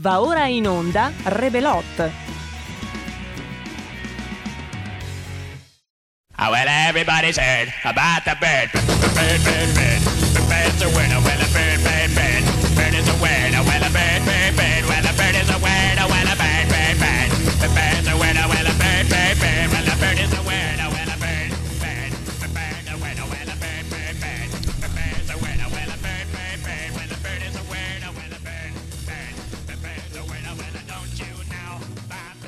Va ora in onda Rebelot. Oh, well, everybody's heard about the bird. Bird, bird, bird. The bird's a winner. Well, a bird, bird, bird. Bird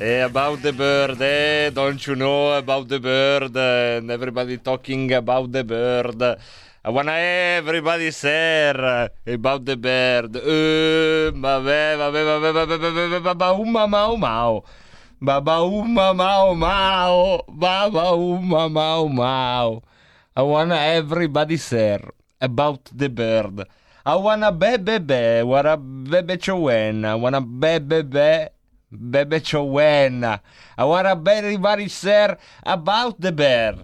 Eh, about the bird, eh, don't you know about the bird? And everybody talking about the bird. I wanna everybody share about the bird. Eh, vabbè, vabbè, vabbè, vabbè, vabbè, vabbè, umma, mau, mau. Baba umma mau mau, baba umma mau mau. I wanna everybody share about the bird. I wanna be be wanna bebe ciowenna, wanna be be be, bebe ciowenna. I wanna everybody share about the bear.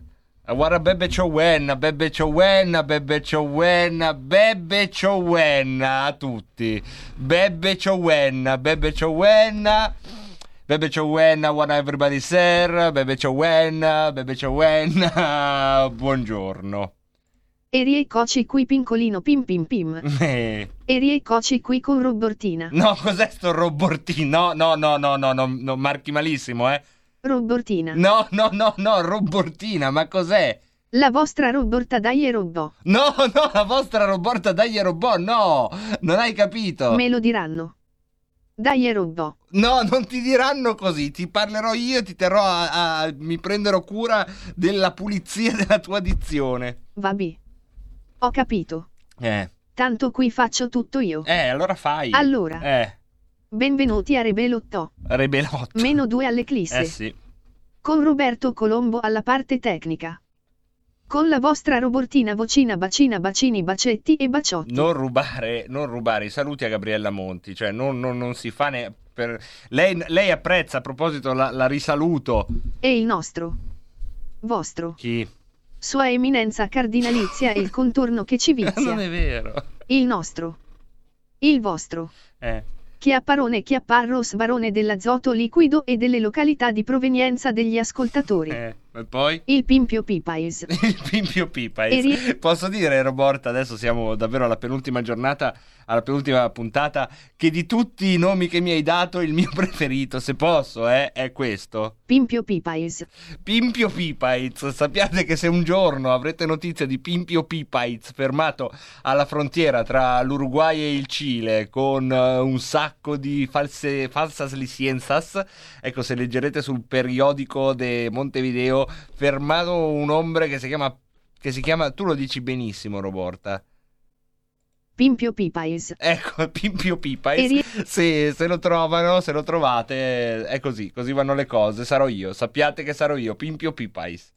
I wanna bebe ciowenna, bebe ciowenna, bebe ciowenna, bebe ciowenna a tutti. Bebe ciowenna, bebe ciowenna. Bebe Ciowenna, wanna everybody share, Bebe Ciowenna, Bebe Ciowenna, buongiorno. Erie Coci qui pincolino pim pim pim. Eh, Erie Coci qui con Robortina. No, cos'è sto robortino? No, no, no, no, no, no, marchi malissimo, eh. Robortina. No, no, no, no, robortina, ma cos'è? La vostra Roborta dai e robò. No, no, la vostra roborta dagli robot, no, non hai capito. Me lo diranno. Dai e robò. No, non ti diranno così, ti parlerò io, ti terrò a, a- mi prenderò cura della pulizia della tua dizione. Vabbè. Ho capito. Eh, Tanto qui faccio tutto io. eh, allora fai. Allora. Eh, Benvenuti a Rebelotto. rebelotto. Meno due all'eclisse. Eh sì. Con Roberto Colombo alla parte tecnica. Con la vostra Robortina vocina bacina bacini bacetti e baciotti. Non rubare, non rubare i saluti a Gabriella Monti, cioè non, non- non si fa ne... Per... Lei, lei apprezza, a proposito, la, la risaluto. E il nostro. Vostro. Chi? Sua eminenza cardinalizia e il contorno che ci non vizia. è vero. Il nostro. Il vostro. Eh. Chiapparone Chiapparro sbarone dell'azoto liquido e delle località di provenienza degli ascoltatori. eh. E poi? Il Pimpio Pipais. Il Pimpio Pipa. E ri- Posso dire, Roborta, adesso siamo davvero alla penultima giornata, alla penultima puntata, che di tutti i nomi che mi hai dato, il mio preferito, se posso, eh, è questo. Pimpio Pipais. Pimpio Pipaiz, sappiate che se un giorno avrete notizia di Pimpio Pipaiz fermato alla frontiera tra l'Uruguay e il Cile con eh, un sacco di false, falsas licencias, ecco se leggerete sul periodico de Montevideo, fermato un hombre che si chiama, che si chiama, tu lo dici benissimo Roborta, Pimpio Pipais. ecco Pimpio Pipaiz, ri- se, se lo trovano, se lo trovate, è così, così vanno le cose, sarò io, sappiate che sarò io, Pimpio Pipaiz.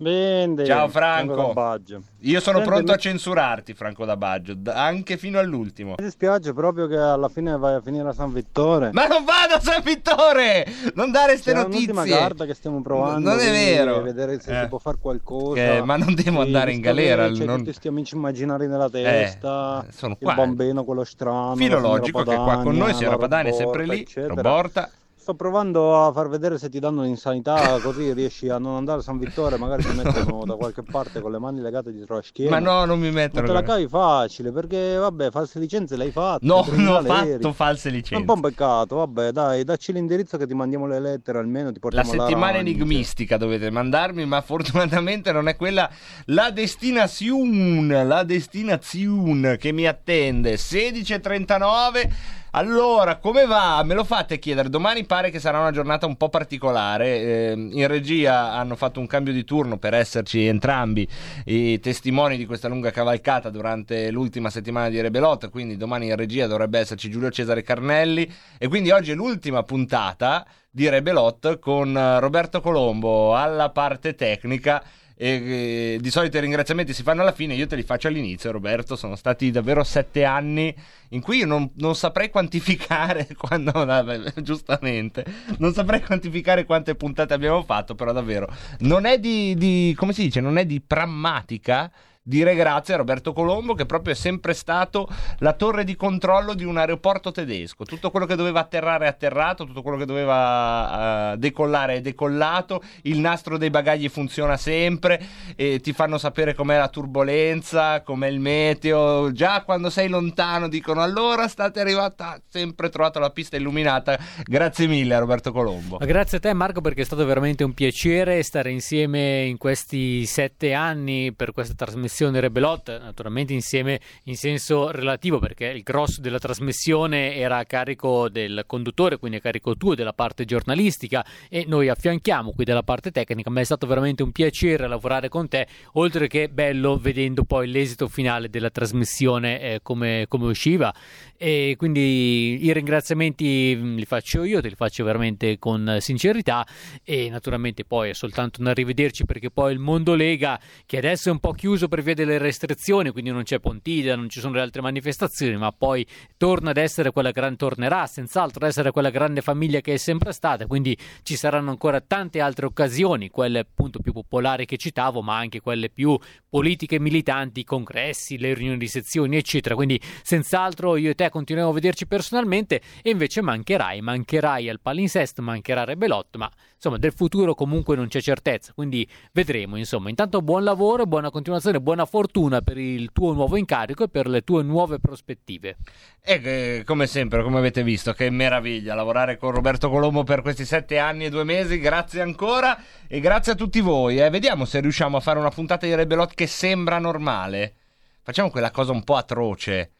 Bene. Ciao, Franco. da Baggio. Io sono Senti, pronto a censurarti, Franco da Baggio, anche fino all'ultimo. Mi dispiace proprio che alla fine vai a finire a San Vittore. Ma non vado a San Vittore! Non dare ste C'è un'ultima notizie! carta che stiamo provando. Non è vero. Vedere se Eh. si può fare qualcosa. Che- ma non devo andare in galera, C'è non- tutti questi amici immaginari nella testa. Eh, sono il qua. bambino, quello strano. Filologico che qua con noi, signora Padani è sempre lì. Roborta. Sto provando a far vedere se ti danno l'insanità, così riesci a non andare a San Vittore, magari ti mettono da qualche parte con le mani legate dietro la schiena. Ma no, non mi Non mettono... te la cavi facile perché vabbè, false licenze le hai fatte. No, non ho eri. fatto false È un licenze. po' un peccato, vabbè, dai, dacci l'indirizzo che ti mandiamo le lettere, almeno ti La portiamo settimana l'arance. enigmistica dovete mandarmi, ma fortunatamente non è quella la destinazione, la destinazione che mi attende. 16.39. Allora, come va? Me lo fate chiedere. Domani pare che sarà una giornata un po' particolare. Eh, in regia hanno fatto un cambio di turno per esserci entrambi i testimoni di questa lunga cavalcata durante l'ultima settimana di Rebelot. Quindi domani in regia dovrebbe esserci Giulio Cesare Carnelli. E quindi oggi è l'ultima puntata di Rebelot con eh, Roberto Colombo alla parte tecnica. E, eh, di solito i ringraziamenti si fanno alla fine, io te li faccio all'inizio, Roberto. Sono stati davvero sette anni in cui io non, non saprei quantificare quando, giustamente, non saprei quantificare quante puntate abbiamo fatto, però davvero non è di, di come si dice, non è di prammatica dire grazie a Roberto Colombo che proprio è sempre stato la torre di controllo di un aeroporto tedesco. Tutto quello che doveva atterrare è atterrato, tutto quello che doveva uh, decollare è decollato, il nastro dei bagagli funziona sempre, e ti fanno sapere com'è la turbolenza, com'è il meteo. Già quando sei lontano dicono allora state arrivata, sempre trovato la pista illuminata. Grazie mille a Roberto Colombo. Grazie a te Marco perché è stato veramente un piacere stare insieme in questi sette anni per questa trasmissione trasmissione Rebelot, naturalmente insieme in senso relativo perché il grosso della trasmissione era a carico del conduttore, quindi a carico tuo della parte giornalistica e noi affianchiamo qui della parte tecnica, ma è stato veramente un piacere lavorare con te, oltre che bello vedendo poi l'esito finale della trasmissione eh, come, come usciva. E quindi i ringraziamenti mm, li faccio io, te li faccio veramente con sincerità e naturalmente poi è soltanto un arrivederci perché poi il mondo Lega che adesso è un po' chiuso per via delle restrizioni, quindi non c'è Pontida, non ci sono le altre manifestazioni, ma poi torna ad essere quella gran tornerà senz'altro ad essere quella grande famiglia che è sempre stata, quindi ci saranno ancora tante altre occasioni, quelle appunto più popolari che citavo, ma anche quelle più politiche militanti, i congressi, le riunioni di sezioni, eccetera. Quindi senz'altro io e te continuiamo a vederci personalmente e invece mancherai, mancherai al palinsesto, mancherà Rebelot, ma insomma del futuro comunque non c'è certezza, quindi vedremo, insomma. Intanto buon lavoro, buona continuazione, buona fortuna per il tuo nuovo incarico e per le tue nuove prospettive. E come sempre, come avete visto, che meraviglia lavorare con Roberto Colombo per questi sette anni e due mesi, grazie ancora e grazie a tutti voi. Eh. Vediamo se riusciamo a fare una puntata di Rebelot che sembra normale. Facciamo quella cosa un po' atroce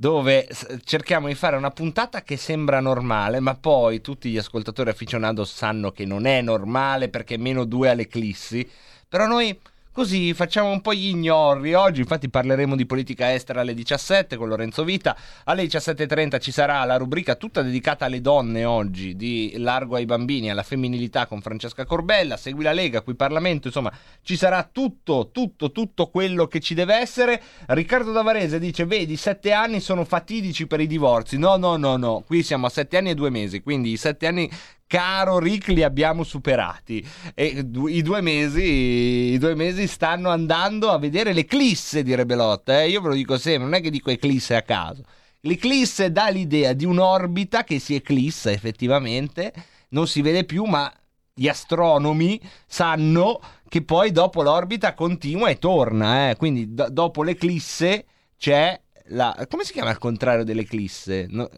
dove cerchiamo di fare una puntata che sembra normale, ma poi tutti gli ascoltatori aficionados sanno che non è normale perché è meno due all'eclissi. Però noi Così facciamo un po' gli ignori. Oggi infatti parleremo di politica estera alle 17 con Lorenzo Vita. Alle 17.30 ci sarà la rubrica tutta dedicata alle donne oggi di Largo ai bambini, alla femminilità con Francesca Corbella. Segui la Lega, qui Parlamento, insomma ci sarà tutto, tutto, tutto quello che ci deve essere. Riccardo Davarese dice, vedi, sette anni sono fatidici per i divorzi. No, no, no, no, qui siamo a sette anni e due mesi, quindi i sette anni caro Rick, li abbiamo superati. E i due mesi, i due mesi stanno andando a vedere l'eclisse di Rebelotta. Eh? Io ve lo dico sempre, non è che dico eclisse a caso. L'eclisse dà l'idea di un'orbita che si eclissa effettivamente, non si vede più, ma gli astronomi sanno che poi dopo l'orbita continua e torna. Eh? Quindi do- dopo l'eclisse c'è la... come si chiama il contrario dell'eclisse? No,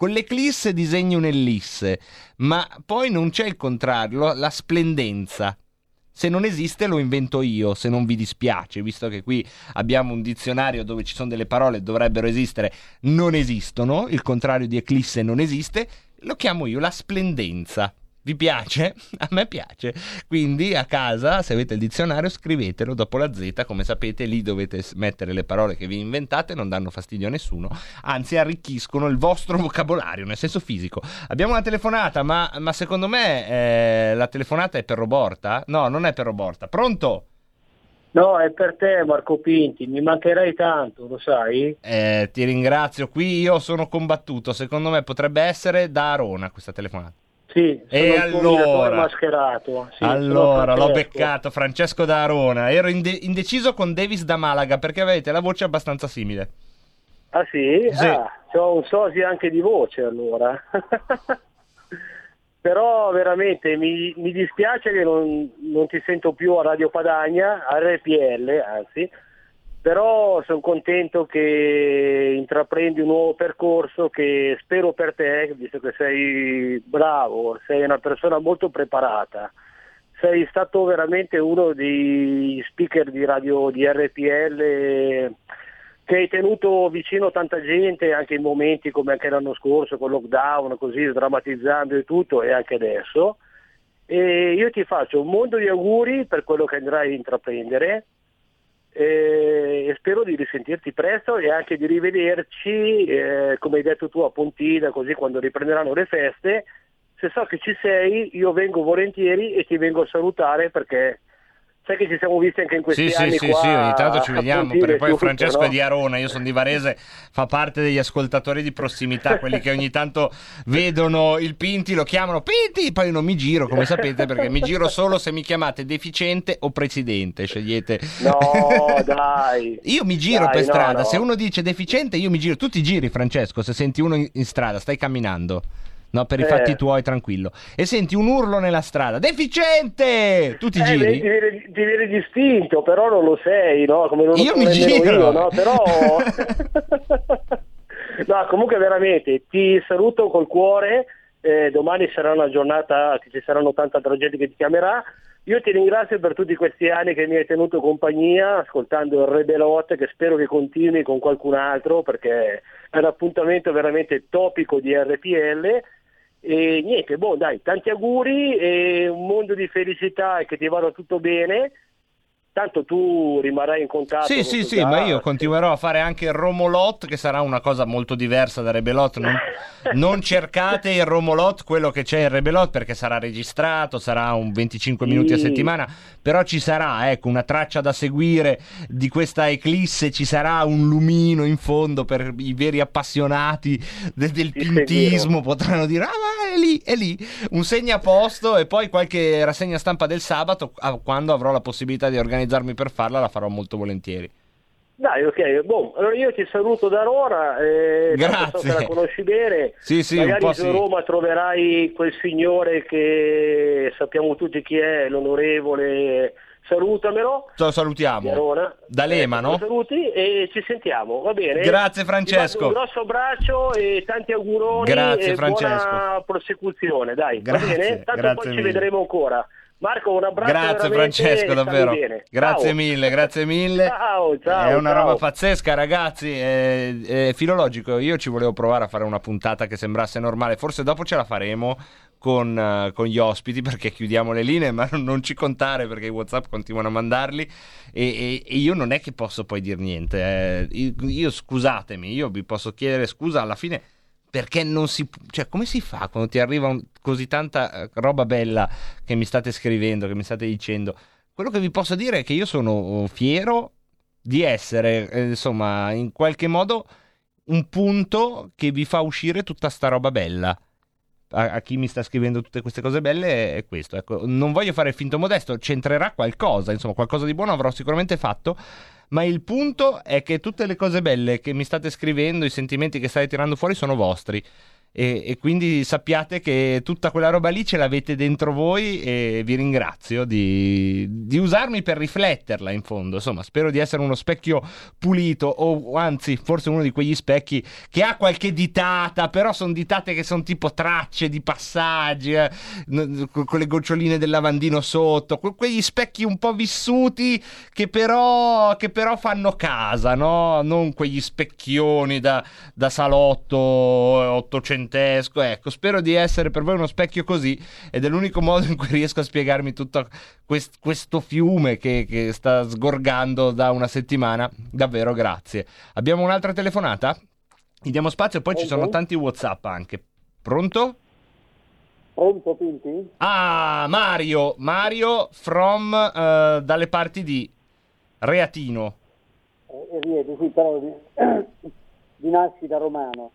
con l'eclisse disegni un'ellisse, ma poi non c'è il contrario, la splendenza. Se non esiste lo invento io, se non vi dispiace, visto che qui abbiamo un dizionario dove ci sono delle parole che dovrebbero esistere, non esistono, il contrario di eclisse non esiste, lo chiamo io la splendenza. Vi piace? A me piace. Quindi a casa, se avete il dizionario, scrivetelo dopo la Z. Come sapete, lì dovete mettere le parole che vi inventate, non danno fastidio a nessuno, anzi arricchiscono il vostro vocabolario, nel senso fisico. Abbiamo una telefonata, ma, ma secondo me eh, la telefonata è per Roborta? No, non è per Roborta. Pronto? No, è per te Marco Pinti, mi mancherai tanto, lo sai? Eh, ti ringrazio, qui io sono combattuto, secondo me potrebbe essere da Arona questa telefonata. Sì, e allora, mascherato. Sì, allora l'ho beccato Francesco da Arona. Ero inde- indeciso con Davis da Malaga perché avete la voce abbastanza simile. Ah sì? sì. Ah, ho un sosia anche di voce allora. Però veramente mi, mi dispiace che non, non, ti sento più a Radio Padagna, a RPL anzi, però sono contento che intraprendi un nuovo percorso che spero per te, visto che sei bravo, sei una persona molto preparata, sei stato veramente uno dei speaker di radio di RPL che hai tenuto vicino tanta gente anche in momenti come anche l'anno scorso con lockdown, così drammatizzando e tutto e anche adesso. E io ti faccio un mondo di auguri per quello che andrai a intraprendere e spero di risentirti presto e anche di rivederci, eh, come hai detto tu a Pontina, così quando riprenderanno le feste. Se so che ci sei, io vengo volentieri e ti vengo a salutare perché sai che ci siamo visti anche in questi Sì, sì, anni sì, qua sì, ogni tanto ci vediamo, perché poi Francesco no? è di Arona, io sono di Varese, fa parte degli ascoltatori di prossimità, quelli che ogni tanto vedono il Pinti, lo chiamano Pinti, poi non mi giro, come sapete, perché mi giro solo se mi chiamate deficiente o presidente, scegliete. No, dai. Io mi giro Dai, per strada, no. se uno dice deficiente io mi giro, tu ti giri Francesco, se senti uno in strada, stai camminando. No, per i Eh. fatti tuoi, tranquillo. E senti un urlo nella strada, deficiente! Tu ti Eh, giri? ti, viene, ti viene distinto, però non lo sei, no? Come non lo Io mi giro. io, no? Però... no, comunque veramente, ti saluto col cuore, eh, domani sarà una giornata che ci saranno tanta tanta gente che ti chiamerà. Io ti ringrazio per tutti questi anni che mi hai tenuto compagnia ascoltando il Rebelot che spero che continui con qualcun altro perché è un appuntamento veramente topico di RPL e niente, boh dai, tanti auguri un mondo di felicità e che ti vada tutto bene. Tanto tu rimarrai in contatto. Sì, con sì, sì, ma io continuerò a fare anche il Romolot, che sarà una cosa molto diversa da Rebelot. Non, non cercate il Romolot, quello che c'è in Rebelot, perché sarà registrato, sarà un 25 Sì. minuti a settimana, però ci sarà, ecco, una traccia da seguire di questa eclisse, ci sarà un lumino in fondo per i veri appassionati de- del Ti pintismo, potranno dire, ah, ma è lì, è lì, un segnaposto e poi qualche rassegna stampa del sabato, quando avrò la possibilità di organizzarmi per farla, la farò molto volentieri. Dai, ok, boh, allora io ti saluto da Roma, eh, so Grazie. che la conosci bene, Sì, sì, magari su sì. Roma troverai quel signore che sappiamo tutti chi è, l'onorevole, salutamelo. Lo di salutiamo. Arona. D'Alema, Eh, no? Saluti e ci sentiamo, va bene? Grazie, Francesco. Un grosso abbraccio e tanti auguroni Grazie, Francesco. buona prosecuzione, dai, Grazie, va bene? Tanto poi ci mille. vedremo ancora. Marco, un abbraccio Grazie Francesco, davvero. Grazie Ciao. mille, grazie mille. Ciao, ciao, È una ciao. roba pazzesca, ragazzi. È, è filologico. Io ci volevo provare a fare una puntata che sembrasse normale. Forse dopo ce la faremo con, eh, con gli ospiti perché chiudiamo le linee, ma non, ci contare perché i WhatsApp continuano a mandarli. E, e- e io non è che posso poi dire niente. eh. Io, scusatemi, io vi posso chiedere scusa alla fine. Perché non si. Cioè, come si fa quando ti arriva un- così tanta eh, roba bella che mi state scrivendo, che mi state dicendo? Quello che vi posso dire è che io sono fiero di essere, eh, insomma, in qualche modo un punto che vi fa uscire tutta sta roba bella. A, a chi mi sta scrivendo tutte queste cose belle è, questo. Ecco, non voglio fare finto modesto, c'entrerà qualcosa, insomma, qualcosa di buono avrò sicuramente fatto. Ma il punto è che tutte le cose belle che mi state scrivendo, i sentimenti che state tirando fuori sono vostri. E, e quindi sappiate che tutta quella roba lì ce l'avete dentro voi e vi ringrazio di, di usarmi per rifletterla in fondo. Insomma, spero di essere uno specchio pulito o anzi forse uno di quegli specchi che ha qualche ditata, però sono ditate che sono tipo tracce di passaggi, eh, con le goccioline del lavandino sotto, que- quegli specchi un po' vissuti che però, che però fanno casa, no? Non quegli specchioni da, da salotto ottocentesco. Ecco, spero di essere per voi uno specchio così ed è l'unico modo in cui riesco a spiegarmi tutto quest- questo fiume che, che sta sgorgando da una settimana. Davvero, grazie. Abbiamo un'altra telefonata? Gli diamo spazio, poi ci sono tanti WhatsApp anche. Pronto? Pronto Pinti? Ah, Mario, Mario from eh, dalle parti di Reatino. Eh, Rieti, sì, però di, di nascita romano.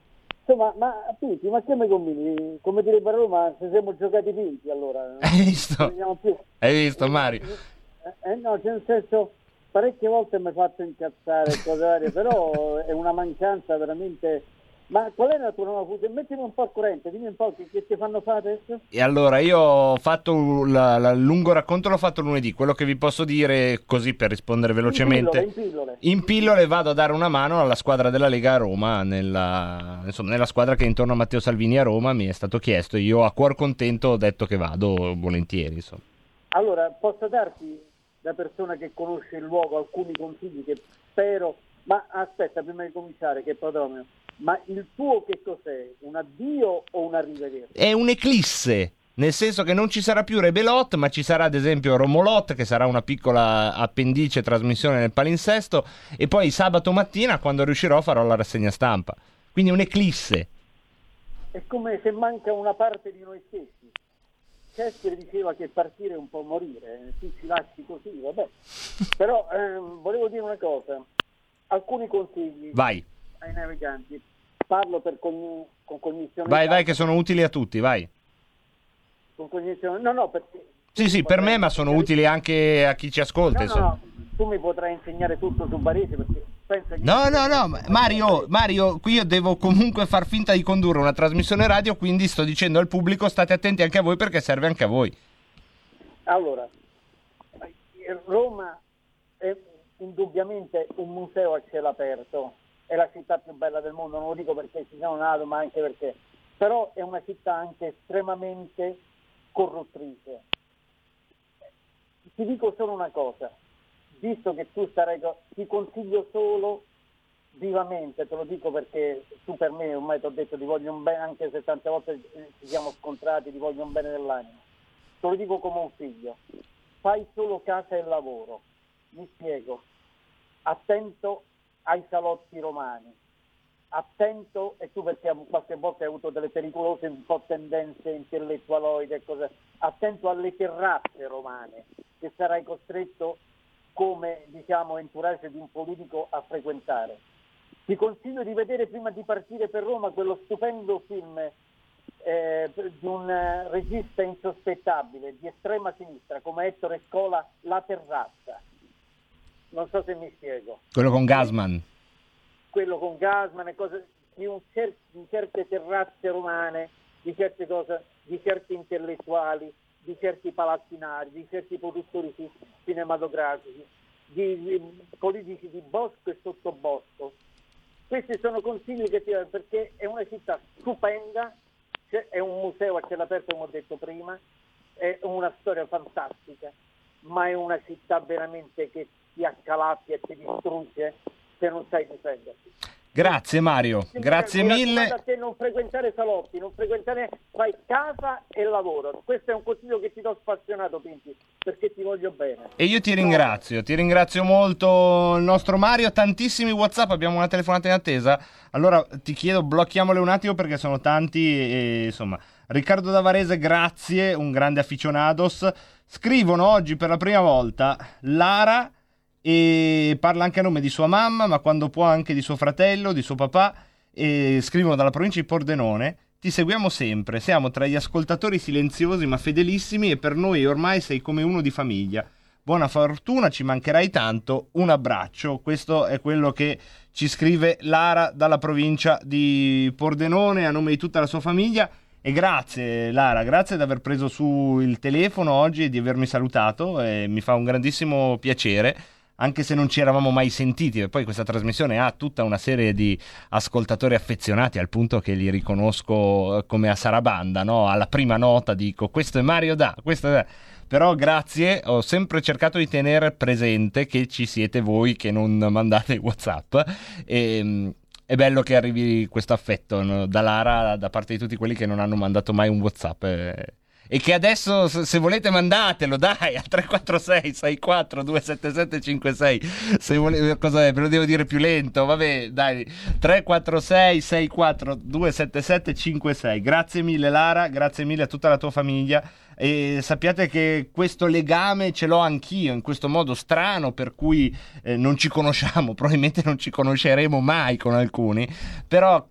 Insomma, ma Pinti, ma che mi combini? Come direbbe a Roma, se siamo giocati Pinti allora. Hai visto? Non vediamo più. Hai visto Mario? Eh, eh, no, nel senso, parecchie volte mi hai fatto incazzare cose varie, però è una mancanza veramente... Ma qual è la tua nuova fusione? Mettimi un po' al corrente, dimmi un po' che, che ti fanno fare adesso. E allora io ho fatto il lungo racconto, l'ho fatto lunedì. Quello che vi posso dire, così per rispondere velocemente. In pillole, in pillole. In pillole vado a dare una mano alla squadra della Lega a Roma, nella, insomma, nella squadra che è intorno a Matteo Salvini a Roma mi è stato chiesto. Io a cuor contento ho detto che vado volentieri. Insomma. Allora, posso darti, da persona che conosce il luogo, alcuni consigli che spero... Ma aspetta, prima di cominciare, che prodromio, ma il tuo che cos'è? Un addio o un arrivederci? È un'eclisse. Nel senso che non ci sarà più Rebelot, ma ci sarà ad esempio Romolot, che sarà una piccola appendice trasmissione nel palinsesto, e poi sabato mattina, quando riuscirò, farò la rassegna stampa. Quindi un'eclisse. È come se manca una parte di noi stessi. Shakespeare diceva che partire è un po' morire, tu ci lasci così, vabbè. Però ehm, volevo dire una cosa, alcuni consigli Vai, ai naviganti, parlo per cogni- con cognizione... vai, vai, che sono utili a tutti, vai. con cognizione- No, no, perché... Sì, sì, per me, ma sono utili anche a chi ci ascolta, No, no, tu mi potrai insegnare tutto su Barese perché. No, no, no, ma- Mario, Mario, qui io devo comunque far finta di condurre una trasmissione radio, quindi sto dicendo al pubblico state attenti anche a voi perché serve anche a voi. Allora, Roma indubbiamente un museo a cielo aperto, è la città più bella del mondo, non lo dico perché ci sono nato, ma anche perché, però è una città anche estremamente corruttrice. Ti dico solo una cosa, visto che tu starai, ti consiglio solo vivamente, te lo dico perché tu per me ormai ti ho detto ti voglio un bene, anche se tante volte eh, ci siamo scontrati, ti voglio un bene dell'anima. Te lo dico come un figlio, fai solo casa e lavoro. Mi spiego, attento ai salotti romani, attento, e tu perché qualche volta hai avuto delle pericolose un po' tendenze intellettualoidi e cose, attento alle terrazze romane che sarai costretto come diciamo entourage di un politico a frequentare. Ti consiglio di vedere prima di partire per Roma quello stupendo film eh, di un eh, regista insospettabile di estrema sinistra come Ettore Scola, La Terrazza. Non so se mi spiego. Quello con Gasman. Quello con Gasman e cose di, un cer- di certe terrazze romane, di certe cose, di certi intellettuali, di certi palazzinari, di certi produttori ci- cinematografici, di, di politici di bosco e sottobosco. Questi sono consigli che ti do perché è una città stupenda, è un museo a cielo aperto come ho detto prima, è una storia fantastica, ma è una città veramente che ti accalapia e ti distrugge se non sai difenderti. Grazie Mario, grazie Mi mille. non frequentare salotti, non frequentare, fai casa e lavoro. Questo è un consiglio che ti do spassionato, Pinti, perché ti voglio bene. E io ti ringrazio, ti ringrazio molto il nostro Mario, tantissimi Whatsapp, abbiamo una telefonata in attesa. Allora ti chiedo, blocchiamole un attimo perché sono tanti e insomma. Riccardo Davarese, grazie, un grande aficionados. Scrivono oggi per la prima volta Lara e parla anche a nome di sua mamma, ma quando può anche di suo fratello, di suo papà. E scrivono dalla provincia di Pordenone. Ti seguiamo sempre, siamo tra gli ascoltatori silenziosi ma fedelissimi e per noi ormai sei come uno di famiglia. Buona fortuna, ci mancherai tanto. Un abbraccio. Questo è quello che ci scrive Lara dalla provincia di Pordenone a nome di tutta la sua famiglia. E grazie Lara, grazie di aver preso su il telefono oggi e di avermi salutato. mi fa un grandissimo piacere, anche se non ci eravamo mai sentiti. E poi questa trasmissione ha tutta una serie di ascoltatori affezionati al punto che li riconosco eh, come a Sarabanda, no? Alla prima nota dico questo è Mario Da, questo è... Però grazie, ho sempre cercato di tenere presente che ci siete voi che non mandate WhatsApp e mm, è bello che arrivi questo affetto no, da Lara da parte di tutti quelli che non hanno mandato mai un WhatsApp. eh. E che adesso, se volete, mandatelo, dai, al 346 64 277 56. Se volete, cosa è? Ve lo devo dire più lento, vabbè, dai, 346 64 277 56. Grazie mille Lara, grazie mille a tutta la tua famiglia e sappiate che questo legame ce l'ho anch'io in questo modo strano per cui eh, non ci conosciamo, probabilmente non ci conosceremo mai con alcuni, però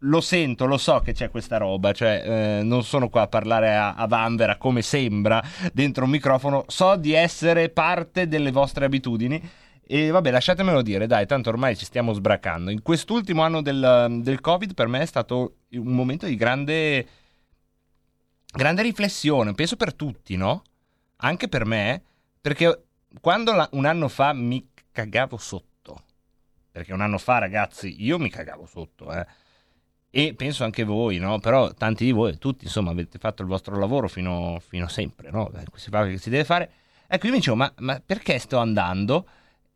lo sento, lo so che c'è questa roba, cioè eh, non sono qua a parlare a, a Vanvera come sembra dentro un microfono, so di essere parte delle vostre abitudini e vabbè lasciatemelo dire, dai, tanto ormai ci stiamo sbracando. In quest'ultimo anno del, del Covid per me è stato un momento di grande, grande riflessione, penso per tutti, no? Anche per me, perché quando la- un anno fa mi cagavo sotto, perché un anno fa ragazzi io mi cagavo sotto, eh e penso anche voi, no? Però tanti di voi, tutti, insomma, avete fatto il vostro lavoro fino, fino sempre, no? Eh, Si fa quello che si deve fare. Ecco, io mi dicevo, ma, ma perché sto andando?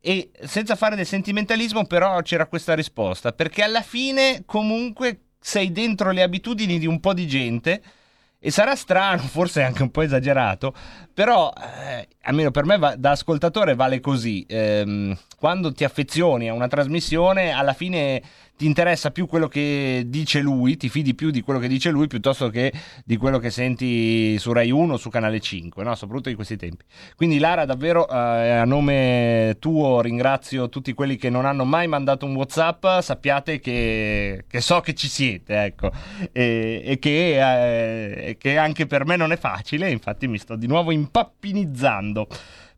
E senza fare del sentimentalismo, però c'era questa risposta, perché alla fine comunque sei dentro le abitudini di un po' di gente E sarà strano, forse anche un po' esagerato, però eh, almeno per me va- da ascoltatore vale così. Ehm, quando ti affezioni a una trasmissione, alla fine ti interessa più quello che dice lui, ti fidi più di quello che dice lui piuttosto che di quello che senti su Rai 1 o su Canale 5, no? soprattutto in questi tempi. Quindi Lara, davvero eh, a nome tuo ringrazio tutti quelli che non hanno mai mandato un WhatsApp, sappiate che, che so che ci siete, ecco, e, e che, eh, che anche per me non è facile, infatti mi sto di nuovo impappinizzando.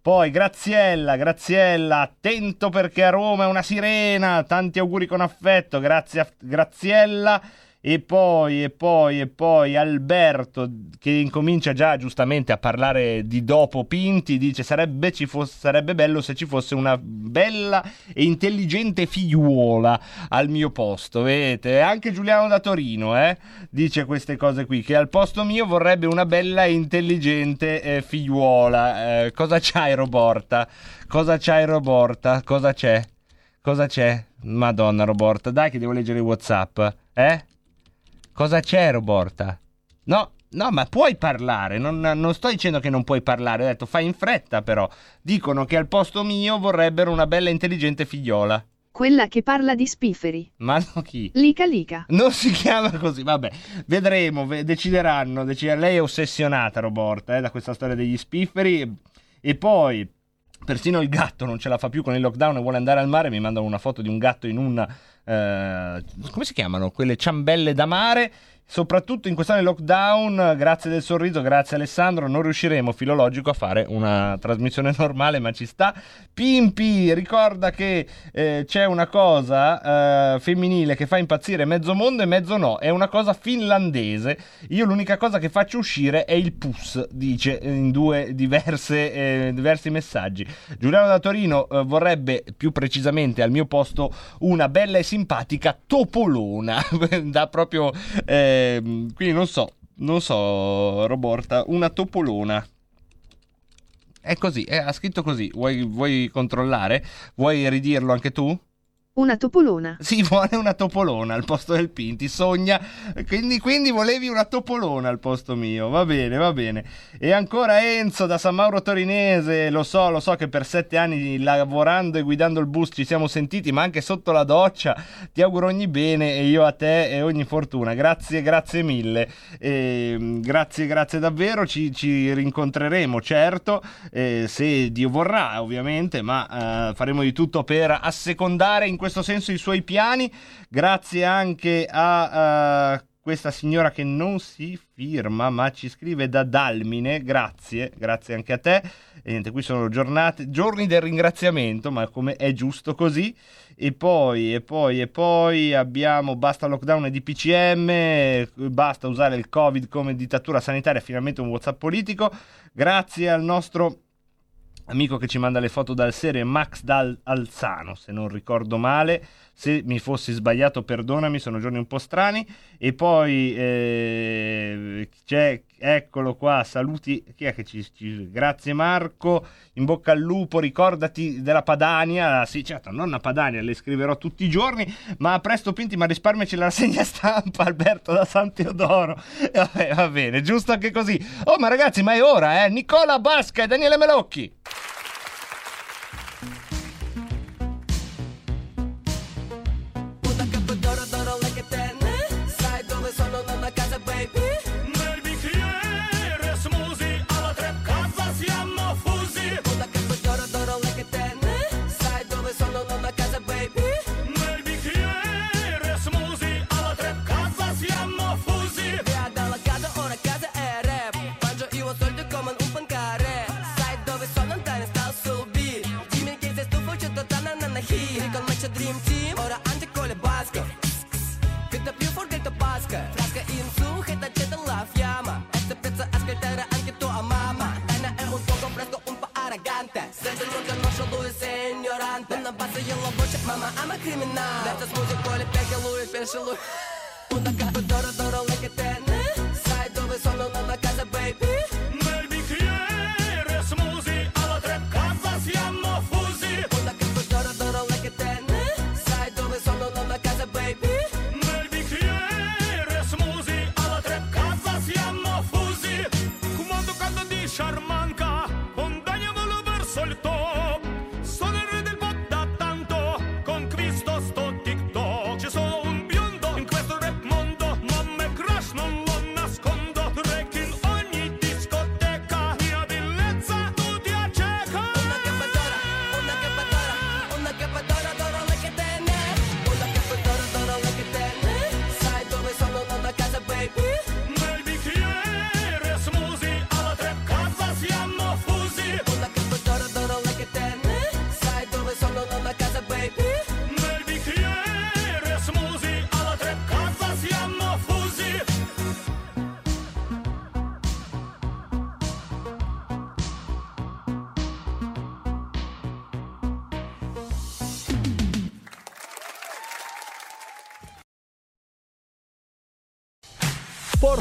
Poi Graziella, Graziella, attento perché a Roma è una sirena, tanti auguri con affetto, grazie a Graziella. E poi, e poi, e poi Alberto che incomincia già giustamente a parlare di dopo Pinti, dice sarebbe, fosse, sarebbe bello se ci fosse una bella e intelligente figliuola al mio posto, vedete? Anche Giuliano da Torino eh, dice queste cose qui, che al posto mio vorrebbe una bella e intelligente eh, figliuola. Eh, cosa c'hai Roborta? Cosa c'hai Roborta? Cosa c'è? Cosa c'è? Madonna Roborta, dai che devo leggere i Whatsapp, eh? Cosa c'è, Roborta? No, no, ma puoi parlare. Non, non, sto dicendo che non puoi parlare. Ho detto fai in fretta, però. Dicono che al posto mio vorrebbero una bella intelligente figliola. Quella che parla di spifferi. Ma no, chi? Lica Lica. Non si chiama così, vabbè. Vedremo, ve- decideranno. decider- Lei è ossessionata, Roborta, eh, da questa storia degli spifferi. E poi. Persino il gatto non ce la fa più con il lockdown e vuole andare al mare. Mi mandano una foto di un gatto in un eh, come si chiamano? Quelle ciambelle da mare. Soprattutto in quest'anno di lockdown, grazie del sorriso, grazie Alessandro, non riusciremo filologico a fare una trasmissione normale, ma ci sta. Pimpi, ricorda che eh, c'è una cosa eh, femminile che fa impazzire mezzo mondo e mezzo no, è una cosa finlandese. Io l'unica cosa che faccio uscire è il pus, dice in due diverse, eh, diversi messaggi. Giuliano da Torino eh, vorrebbe più precisamente al mio posto una bella e simpatica topolona, da proprio... eh, quindi non so, non so, Roborta, una topolona. È così, eh, ha scritto così. Vuoi, vuoi controllare? Vuoi ridirlo anche tu? Una topolona. Si vuole una topolona al posto del Pinti, sogna, quindi, quindi, volevi una topolona al posto mio, va bene, va bene. E ancora Enzo da San Mauro Torinese, lo so, lo so che per sette anni lavorando e guidando il bus ci siamo sentiti, ma anche sotto la doccia, ti auguro ogni bene e io a te e ogni fortuna, grazie, grazie mille, e, grazie, grazie davvero, ci, ci rincontreremo certo, eh, se Dio vorrà ovviamente, ma eh, faremo di tutto per assecondare in questo senso i suoi piani. Grazie anche a uh, questa signora che non si firma, ma ci scrive da Dalmine. Grazie, grazie anche a te. E niente, qui sono giornate, giorni del ringraziamento, ma come è giusto così. E poi, e poi, e poi abbiamo basta lockdown e DPCM, basta usare il Covid come dittatura sanitaria, finalmente un WhatsApp politico. Grazie al nostro amico che ci manda le foto dal serie Max Dal Alzano, se non ricordo male. Se mi fossi sbagliato, perdonami, sono giorni un po' strani. E poi eh, c'è, eccolo qua, saluti. Chi è che ci, ci, Grazie Marco, in bocca al lupo, ricordati della Padania. Sì, certo, nonna Padania, le scriverò tutti i giorni. Ma presto Pinti, ma risparmiaci la rassegna stampa, Alberto da San Teodoro. E vabbè, va bene, giusto anche così. Oh, ma ragazzi, ma è ora, eh? Nicola Basca e Daniele Melocchi.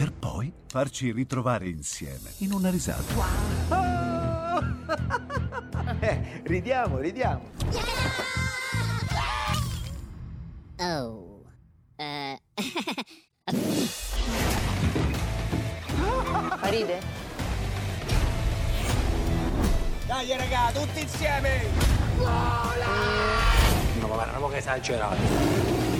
Per poi farci ritrovare insieme in una risata. Eh, ridiamo, ridiamo. Oh. Eh. Ride? Dai raga, tutti insieme! No, ma guarda, che esagerato.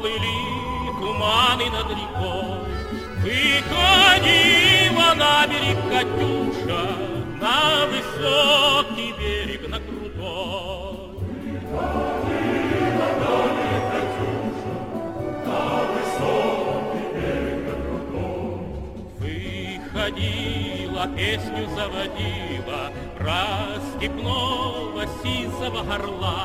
Поплыли туманы над рекой. Выходила на берег Катюша, На высокий берег, на крутой. Выходила на берег Катюша, На высокий берег, на крутой. Выходила, песню заводила Про степного сизого горла,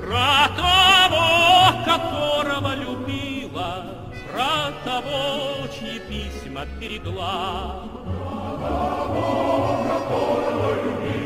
Про того, которого любила, Про того, чьи письма берегла. Про того, которого любила,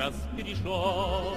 час перешел.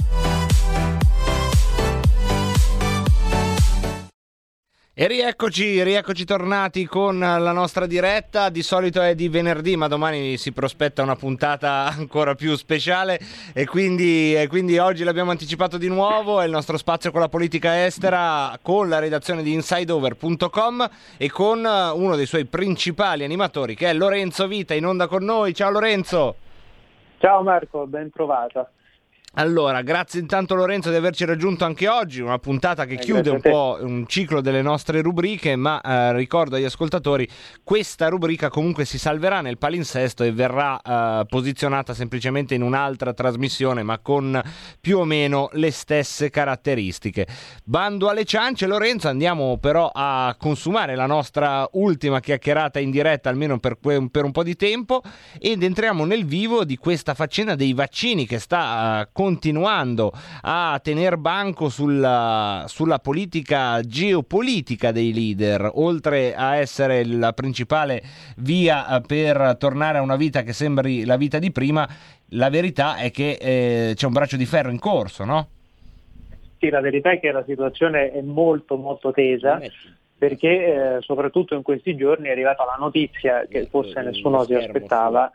E rieccoci, rieccoci tornati con la nostra diretta. Di solito è di venerdì, ma domani si prospetta una puntata ancora più speciale. E quindi, e quindi oggi l'abbiamo anticipato di nuovo. È il nostro spazio con la politica estera, con la redazione di insideover.com e con uno dei suoi principali animatori, che è Lorenzo Vita, in onda con noi. Ciao Lorenzo! Ciao Marco, ben trovata. Allora, grazie intanto Lorenzo di averci raggiunto anche oggi, una puntata che Eh, chiude un po' un ciclo delle nostre rubriche, ma eh, ricordo agli ascoltatori, questa rubrica comunque si salverà nel palinsesto e verrà eh, posizionata semplicemente in un'altra trasmissione, ma con più o meno le stesse caratteristiche. Bando alle ciance, Lorenzo, andiamo però a consumare la nostra ultima chiacchierata in diretta, almeno per, que- per un po' di tempo, ed entriamo nel vivo di questa faccenda dei vaccini che sta eh, continuando a tener banco sulla, sulla politica geopolitica dei leader, oltre a essere la principale via eh, per tornare a una vita che sembri la vita di prima, la verità è che eh, c'è un braccio di ferro in corso, no? Sì, la verità è che la situazione è molto molto tesa perché eh, soprattutto in questi giorni è arrivata la notizia che forse nessuno si aspettava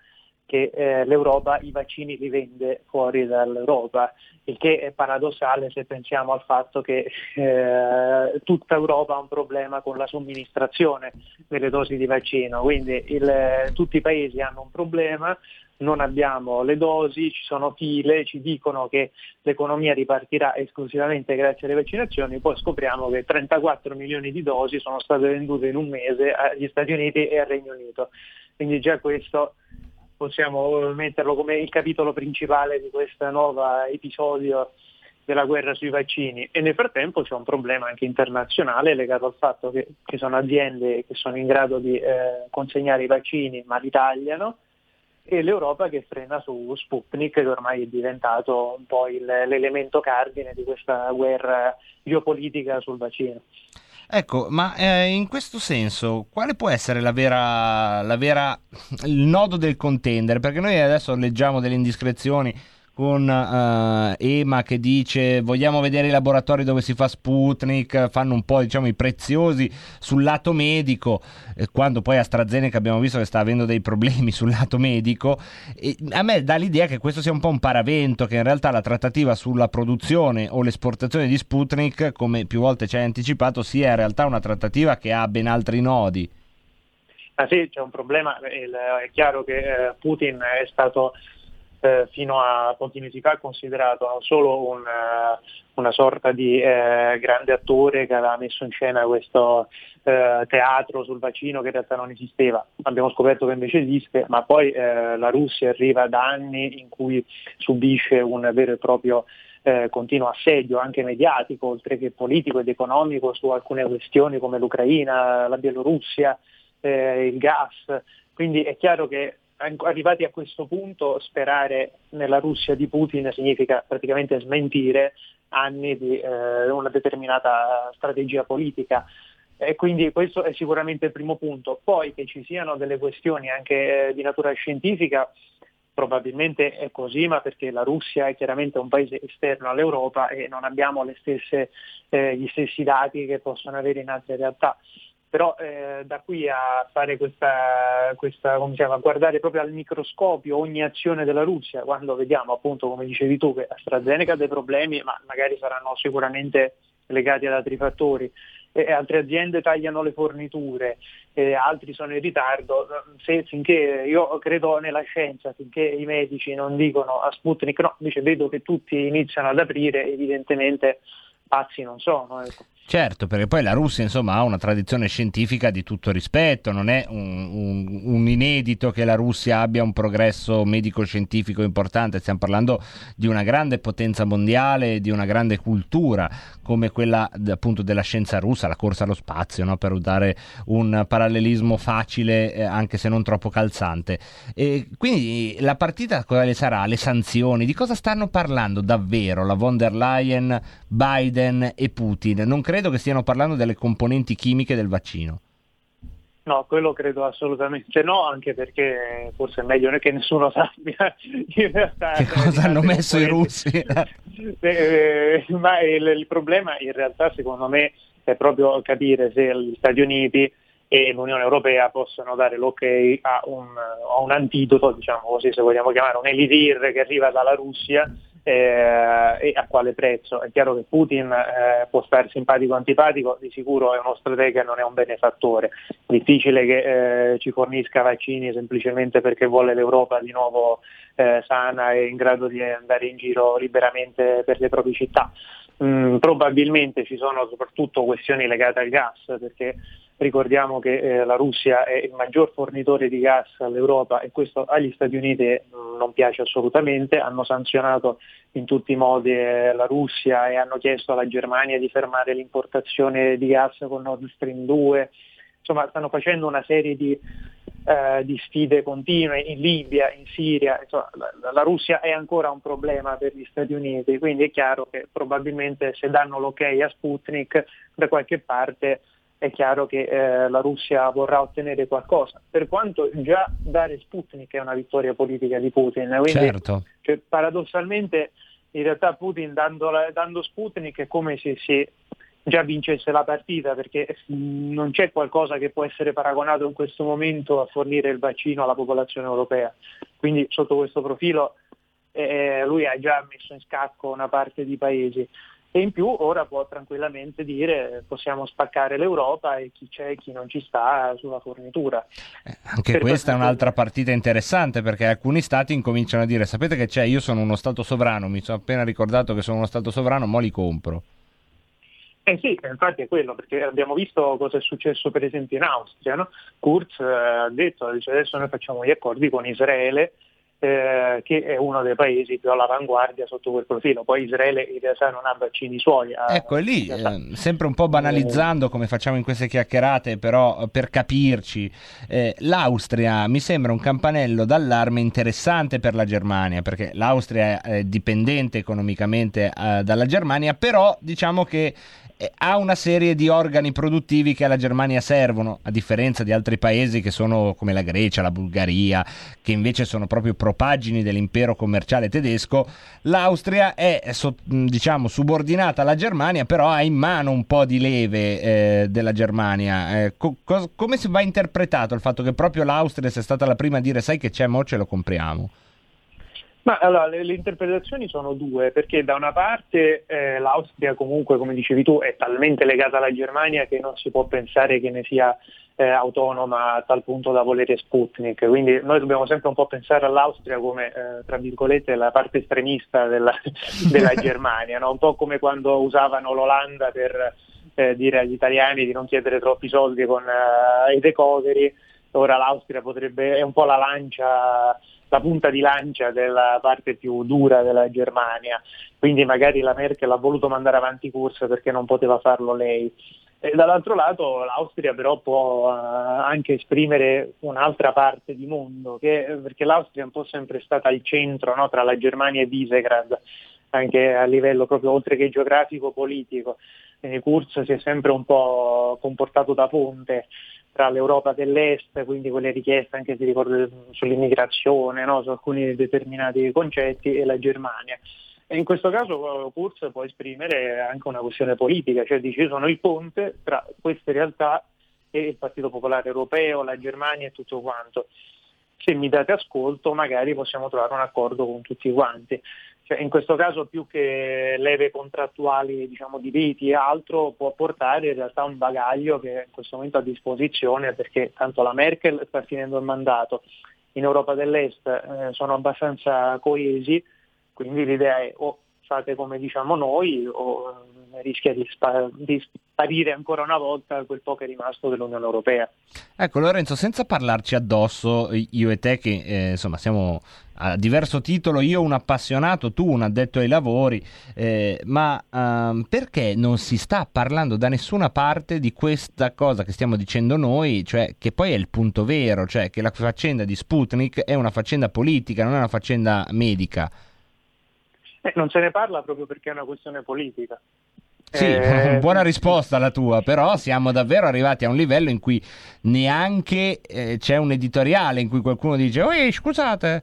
che eh, l'Europa i vaccini li vende fuori dall'Europa, il che è paradossale se pensiamo al fatto che eh, tutta Europa ha un problema con la somministrazione delle dosi di vaccino, quindi il- tutti i paesi hanno un problema, non abbiamo le dosi, ci sono file, ci dicono che l'economia ripartirà esclusivamente grazie alle vaccinazioni, poi scopriamo che 34 milioni di dosi sono state vendute in un mese agli Stati Uniti e al Regno Unito. Quindi già questo possiamo metterlo come il capitolo principale di questo nuovo episodio della guerra sui vaccini e nel frattempo c'è un problema anche internazionale legato al fatto che ci sono aziende che sono in grado di eh, consegnare i vaccini ma li tagliano e l'Europa che frena su Sputnik che ormai è diventato un po' il- l'elemento cardine di questa guerra geopolitica sul vaccino. Ecco, ma eh, in questo senso, quale può essere la vera, la vera, il nodo del contendere? Perché noi adesso leggiamo delle indiscrezioni con eh, EMA che dice vogliamo vedere i laboratori dove si fa Sputnik, fanno un po' diciamo i preziosi sul lato medico, eh, quando poi AstraZeneca abbiamo visto che sta avendo dei problemi sul lato medico. E a me dà l'idea che questo sia un po' un paravento, che in realtà la trattativa sulla produzione o l'esportazione di Sputnik, come più volte ci hai anticipato, sia in realtà una trattativa che ha ben altri nodi. Ah sì, c'è un problema, il- è chiaro che eh, Putin è stato eh, fino a mesi fa considerato non solo un, eh, una sorta di eh, grande attore che aveva messo in scena questo eh, teatro sul vaccino che in realtà non esisteva, abbiamo scoperto che invece esiste, ma poi eh, la Russia arriva da anni in cui subisce un vero e proprio eh, continuo assedio anche mediatico, oltre che politico ed economico su alcune questioni come l'Ucraina, la Bielorussia, eh, il gas. Quindi è chiaro che arrivati a questo punto sperare nella Russia di Putin significa praticamente smentire anni di eh, una determinata strategia politica. E quindi questo è sicuramente il primo punto. Poi che ci siano delle questioni anche eh, di natura scientifica, probabilmente è così, ma perché la Russia è chiaramente un paese esterno all'Europa e non abbiamo stesse, eh, gli stessi dati che possono avere in altre realtà. Però eh, da qui a fare questa, questa come chiama, a guardare proprio al microscopio ogni azione della Russia, quando vediamo appunto, come dicevi tu, che AstraZeneca ha dei problemi, ma magari saranno sicuramente legati ad altri fattori, e altre aziende tagliano le forniture, altri sono in ritardo, se, finché io credo nella scienza, finché i medici non dicono a Sputnik no, invece vedo che tutti iniziano ad aprire, evidentemente pazzi non sono. Ecco. Certo, perché poi la Russia insomma ha una tradizione scientifica di tutto rispetto, non è un, un- un inedito che la Russia abbia un progresso medico-scientifico importante, stiamo parlando di una grande potenza mondiale, di una grande cultura come quella appunto della scienza russa, la corsa allo spazio, no? per dare un parallelismo facile eh, anche se non troppo calzante. E quindi la partita quale sarà? Le sanzioni? Di cosa stanno parlando davvero la von der Leyen, Biden e Putin? Non credo che stiano parlando delle componenti chimiche del vaccino. No, quello credo assolutamente no, anche perché forse è meglio che nessuno sappia in realtà Che cosa hanno messo i russi? Eh, ma il, il problema in realtà secondo me è proprio capire se gli Stati Uniti e l'Unione Europea possono dare l'ok a un, a un antidoto, diciamo così se vogliamo chiamare un elisir che arriva dalla Russia eh, e a quale prezzo. È chiaro che Putin eh, può stare simpatico o antipatico, di sicuro è uno stratega e non è un benefattore. Difficile che eh, ci fornisca vaccini semplicemente perché vuole l'Europa di nuovo eh, sana e in grado di andare in giro liberamente per le proprie città. Mm, probabilmente ci sono soprattutto questioni legate al gas, perché ricordiamo che eh, la Russia è il maggior fornitore di gas all'Europa e questo agli Stati Uniti mm, non piace assolutamente, hanno sanzionato in tutti i modi eh, la Russia e hanno chiesto alla Germania di fermare l'importazione di gas con Nord Stream 2, insomma stanno facendo una serie di, eh, di sfide continue in Libia, in Siria, insomma, la, la, Russia è ancora un problema per gli Stati Uniti, quindi è chiaro che probabilmente se danno l'ok a Sputnik da qualche parte è chiaro che eh, la Russia vorrà ottenere qualcosa, per quanto già dare Sputnik è una vittoria politica di Putin, quindi certo. cioè, paradossalmente in realtà Putin dando, dando Sputnik è come se si già vincesse la partita perché non c'è qualcosa che può essere paragonato in questo momento a fornire il vaccino alla popolazione europea. Quindi sotto questo profilo eh, lui ha già messo in scacco una parte di paesi e in più ora può tranquillamente dire possiamo spaccare l'Europa e chi c'è e chi non ci sta sulla fornitura. Anche per questa è un'altra partita interessante perché alcuni stati incominciano a dire sapete che c'è, io sono uno Stato sovrano, mi sono appena ricordato che sono uno Stato sovrano, mo li compro. Eh sì, infatti è quello, perché abbiamo visto cosa è successo per esempio in Austria. No? Kurz eh, ha detto, dice, adesso noi facciamo gli accordi con Israele, eh, che è uno dei paesi più all'avanguardia sotto quel profilo. Poi Israele in realtà non ha vaccini suoi. Ha, ecco, è lì, eh, sempre un po' banalizzando come facciamo in queste chiacchierate, però eh, per capirci, eh, l'Austria mi sembra un campanello d'allarme interessante per la Germania, perché l'Austria è dipendente economicamente eh, dalla Germania, però diciamo che ha una serie di organi produttivi che alla Germania servono, a differenza di altri paesi che sono come la Grecia, la Bulgaria, che invece sono proprio propagini dell'impero commerciale tedesco. L'Austria è diciamo subordinata alla Germania, però ha in mano un po' di leve eh, della Germania. Eh, co- co- come si va interpretato il fatto che proprio l'Austria sia stata la prima a dire sai che c'è, mo ce lo compriamo? Ma allora, le, le, interpretazioni sono due, perché da una parte eh, l'Austria comunque, come dicevi tu, è talmente legata alla Germania che non si può pensare che ne sia eh, autonoma a tal punto da volere Sputnik. Quindi noi dobbiamo sempre un po' pensare all'Austria come, eh, tra virgolette, la parte estremista della, della Germania, no? un po' come quando usavano l'Olanda per eh, dire agli italiani di non chiedere troppi soldi con eh, i recovery. Ora l'Austria potrebbe, è un po' la lancia la punta di lancia della parte più dura della Germania, quindi magari la Merkel ha voluto mandare avanti corsa perché non poteva farlo lei. E dall'altro lato l'Austria però può uh, anche esprimere un'altra parte di mondo, che, perché l'Austria è un po' sempre stata al centro no, tra la Germania e Visegrad, anche a livello proprio oltre che geografico politico. Quindi Kurz si è sempre un po' comportato da ponte tra l'Europa dell'Est, quindi quelle richieste anche si ricorda sull'immigrazione, no? su alcuni determinati concetti, e la Germania. E in questo caso Kurz può esprimere anche una questione politica, cioè dice io sono il ponte tra queste realtà e il Partito Popolare Europeo, la Germania e tutto quanto. Se mi date ascolto magari possiamo trovare un accordo con tutti quanti. Cioè, in questo caso più che leve contrattuali diciamo, di riti e altro può portare in realtà un bagaglio che in questo momento è a disposizione perché tanto la Merkel sta finendo il mandato, in Europa dell'Est eh, sono abbastanza coesi, quindi l'idea è o fate come diciamo noi o rischia di, spa- di, sparire ancora una volta quel po' che è rimasto dell'Unione Europea. Ecco Lorenzo, senza parlarci addosso, io e te che eh, insomma siamo a diverso titolo, io un appassionato, tu un addetto ai lavori, eh, ma um, perché non si sta parlando da nessuna parte di questa cosa che stiamo dicendo noi, cioè che poi è il punto vero, cioè che la faccenda di Sputnik è una faccenda politica, non è una faccenda medica. Eh, non se ne parla proprio perché è una questione politica. Sì, eh, buona risposta la tua, però siamo davvero arrivati a un livello in cui neanche eh, c'è un editoriale in cui qualcuno dice, Oi, scusate,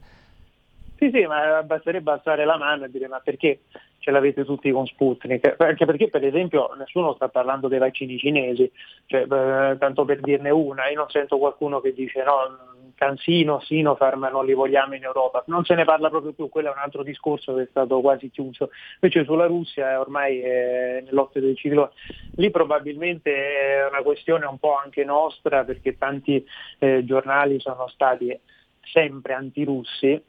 sì, sì, ma basterebbe alzare la mano e dire ma perché ce l'avete tutti con Sputnik, anche perché per esempio nessuno sta parlando dei vaccini cinesi, cioè, eh, tanto per dirne una, io non sento qualcuno che dice no, Cansino, Sinopharm non li vogliamo in Europa, non se ne parla proprio più, quello è un altro discorso che è stato quasi chiuso, invece sulla Russia è ormai è nell'occhio del ciclone, lì probabilmente è una questione un po' anche nostra perché tanti eh, giornali sono stati sempre antirussi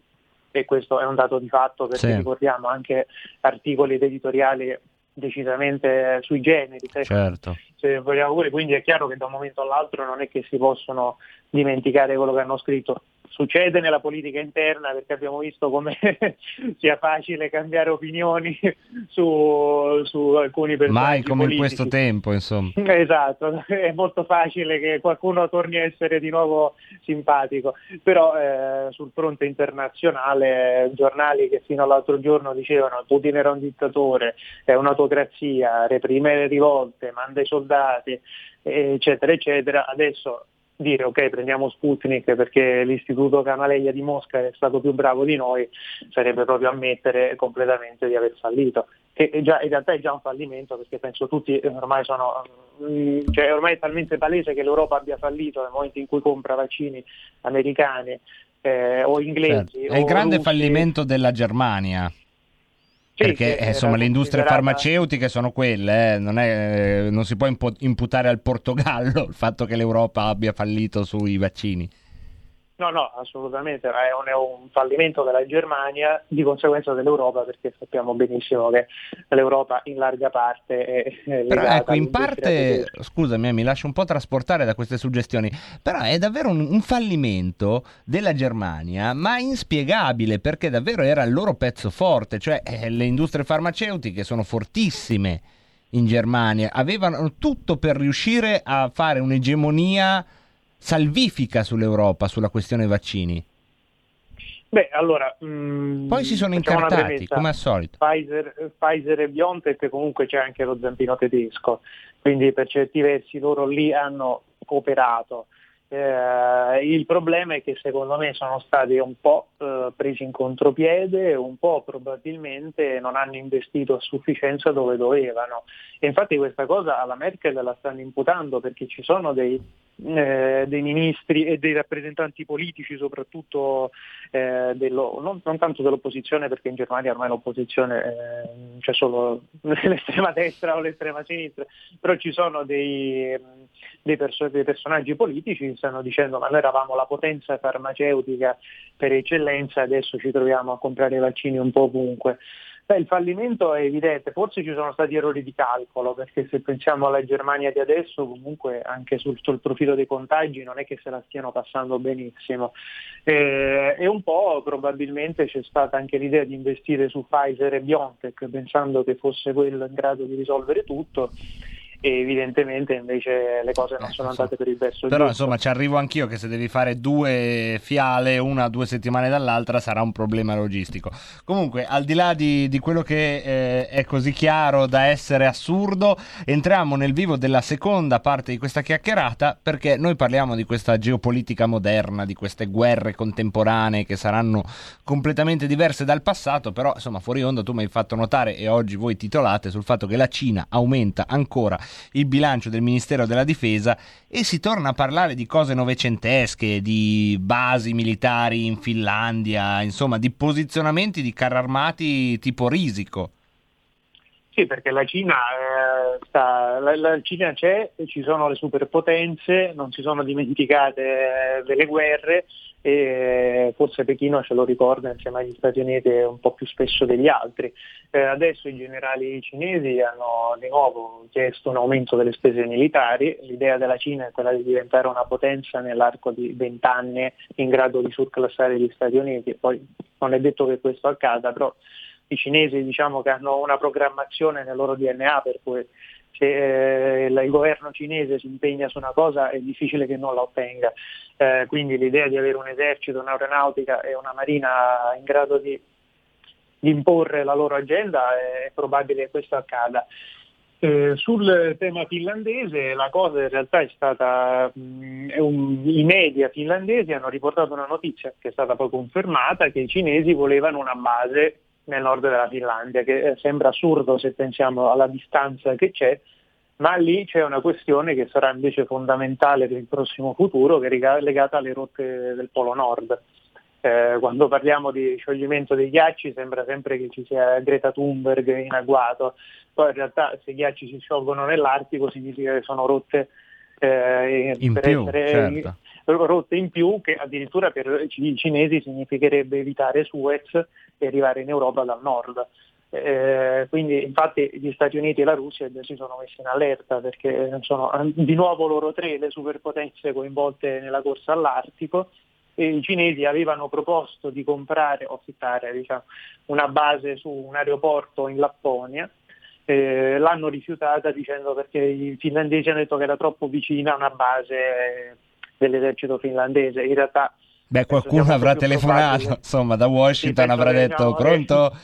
e questo è un dato di fatto perché Sì. ricordiamo anche articoli ed editoriali decisamente sui generi, se- Certo. se vogliamo pure, quindi è chiaro che da un momento all'altro non è che si possono dimenticare quello che hanno scritto. Succede nella politica interna perché abbiamo visto come sia facile cambiare opinioni su, su alcuni personaggi Mai come in politici. questo tempo, insomma. Esatto, è molto facile che qualcuno torni a essere di nuovo simpatico, però eh, sul fronte internazionale giornali che fino all'altro giorno dicevano Putin era un dittatore, è un'autocrazia, reprime le rivolte, manda i soldati, eccetera, eccetera, adesso dire ok prendiamo Sputnik perché l'istituto Canaleglia di Mosca è stato più bravo di noi sarebbe proprio ammettere completamente di aver fallito che già- in realtà è già un fallimento perché penso tutti ormai sono mm, cioè ormai è talmente palese che l'Europa abbia fallito nel momento in cui compra vaccini americani eh, o inglesi Certo. È il grande russi. fallimento della Germania. Sì, Perché eh, insomma le industrie considerata- farmaceutiche sono quelle, eh, non, è- non si può imputare al Portogallo il fatto che l'Europa abbia fallito sui vaccini. No, no, assolutamente, è un, è un fallimento della Germania, di conseguenza dell'Europa, perché sappiamo benissimo che l'Europa in larga parte è, è Però ecco, in parte, scusami, mi lascio un po' trasportare da queste suggestioni, però è davvero un, un fallimento della Germania, ma inspiegabile perché davvero era il loro pezzo forte, cioè eh, le industrie farmaceutiche sono fortissime in Germania, avevano tutto per riuscire a fare un'egemonia salvifica sull'Europa sulla questione vaccini. Beh, allora... mm, Poi si sono incartati, come al solito. Pfizer, Pfizer e BioNTech comunque c'è anche lo zampino tedesco, quindi per certi versi loro lì hanno cooperato. Eh, il problema è che secondo me sono stati un po' eh, presi in contropiede, un po' probabilmente non hanno investito a sufficienza dove dovevano. E infatti questa cosa alla Merkel la stanno imputando perché ci sono dei, eh, dei ministri e dei rappresentanti politici, soprattutto eh, dello- non, non tanto dell'opposizione, perché in Germania ormai l'opposizione eh, c'è solo l'estrema destra o l'estrema sinistra, però ci sono dei, dei perso- dei personaggi politici che stanno dicendo ma noi eravamo la potenza farmaceutica per eccellenza, adesso ci troviamo a comprare i vaccini un po' ovunque. Beh, il fallimento è evidente, forse ci sono stati errori di calcolo, perché se pensiamo alla Germania di adesso, comunque anche sul, sul profilo dei contagi non è che se la stiano passando benissimo. Eh, e un po' probabilmente c'è stata anche l'idea di investire su Pfizer e BioNTech, pensando che fosse quello in grado di risolvere tutto. E evidentemente invece le cose non sono andate per il verso Però giusto. insomma ci arrivo anch'io che se devi fare due fiale, una due settimane dall'altra, sarà un problema logistico. Comunque, al di là di, di quello che eh, è così chiaro da essere assurdo, entriamo nel vivo della seconda parte di questa chiacchierata perché noi parliamo di questa geopolitica moderna, di queste guerre contemporanee che saranno completamente diverse dal passato, però insomma fuori onda tu mi hai fatto notare e oggi voi titolate sul fatto che la Cina aumenta ancora il bilancio del Ministero della Difesa e si torna a parlare di cose novecentesche, di basi militari in Finlandia, insomma di posizionamenti di carri armati tipo risico. Sì, perché la Cina, eh, sta- la, la Cina c'è, ci sono le superpotenze, non si sono dimenticate eh, delle guerre e forse Pechino ce lo ricorda insieme agli Stati Uniti un po' più spesso degli altri. Eh, adesso i generali cinesi hanno di nuovo chiesto un aumento delle spese militari, l'idea della Cina è quella di diventare una potenza nell'arco di 20 anni in grado di surclassare gli Stati Uniti, poi non è detto che questo accada, però i cinesi diciamo che hanno una programmazione nel loro DNA per cui se eh, il governo cinese si impegna su una cosa è difficile che non la ottenga. Eh, quindi l'idea di avere un esercito, un'aeronautica e una marina in grado di, di imporre la loro agenda è probabile che questo accada. Eh, sul tema finlandese la cosa in realtà è stata, mh, è un- i media finlandesi hanno riportato una notizia che è stata poi confermata che i cinesi volevano una base nel nord della Finlandia, che eh, sembra assurdo se pensiamo alla distanza che c'è, ma lì c'è una questione che sarà invece fondamentale per il prossimo futuro, che è legata alle rotte del Polo Nord. Eh, quando parliamo di scioglimento dei ghiacci sembra sempre che ci sia Greta Thunberg in agguato, poi in realtà se i ghiacci si sciolgono nell'Artico significa che sono rotte eh, in per più, essere certo. Rotte in più, che addirittura per i cinesi significherebbe evitare Suez e arrivare in Europa dal nord. Eh, quindi infatti gli Stati Uniti e la Russia si sono messi in allerta perché sono di nuovo loro tre le superpotenze coinvolte nella corsa all'Artico e i cinesi avevano proposto di comprare o affittare diciamo, una base su un aeroporto in Lapponia, eh, l'hanno rifiutata dicendo perché i finlandesi hanno detto che era troppo vicina a una base dell'esercito finlandese. In realtà Beh, qualcuno avrà telefonato, insomma, da Washington Sì, avrà che detto no, pronto?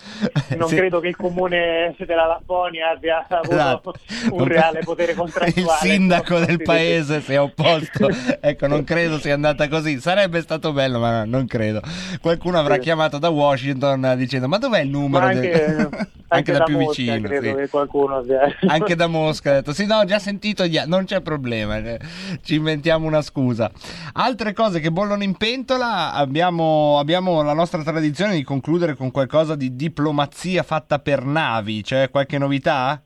non Sì. credo che il comune della Lapponia abbia avuto Esatto. un Non- reale potere contrattuale. Il sindaco nei del paese si è opposto. ecco, non credo sia andata così. Sarebbe stato bello, ma no, non credo. Qualcuno avrà Sì. chiamato da Washington dicendo: Ma dov'è il numero? Anche, del-" anche da, più Mosca vicino. credo che qualcuno abbia... Anche da Mosca ha detto: Sì, no, ho già sentito, non c'è problema. eh, Ci inventiamo una scusa. Altre cose che bollono in pentola. Abbiamo, abbiamo la nostra tradizione di concludere con qualcosa di diplomazia fatta per navi. C'è qualche novità?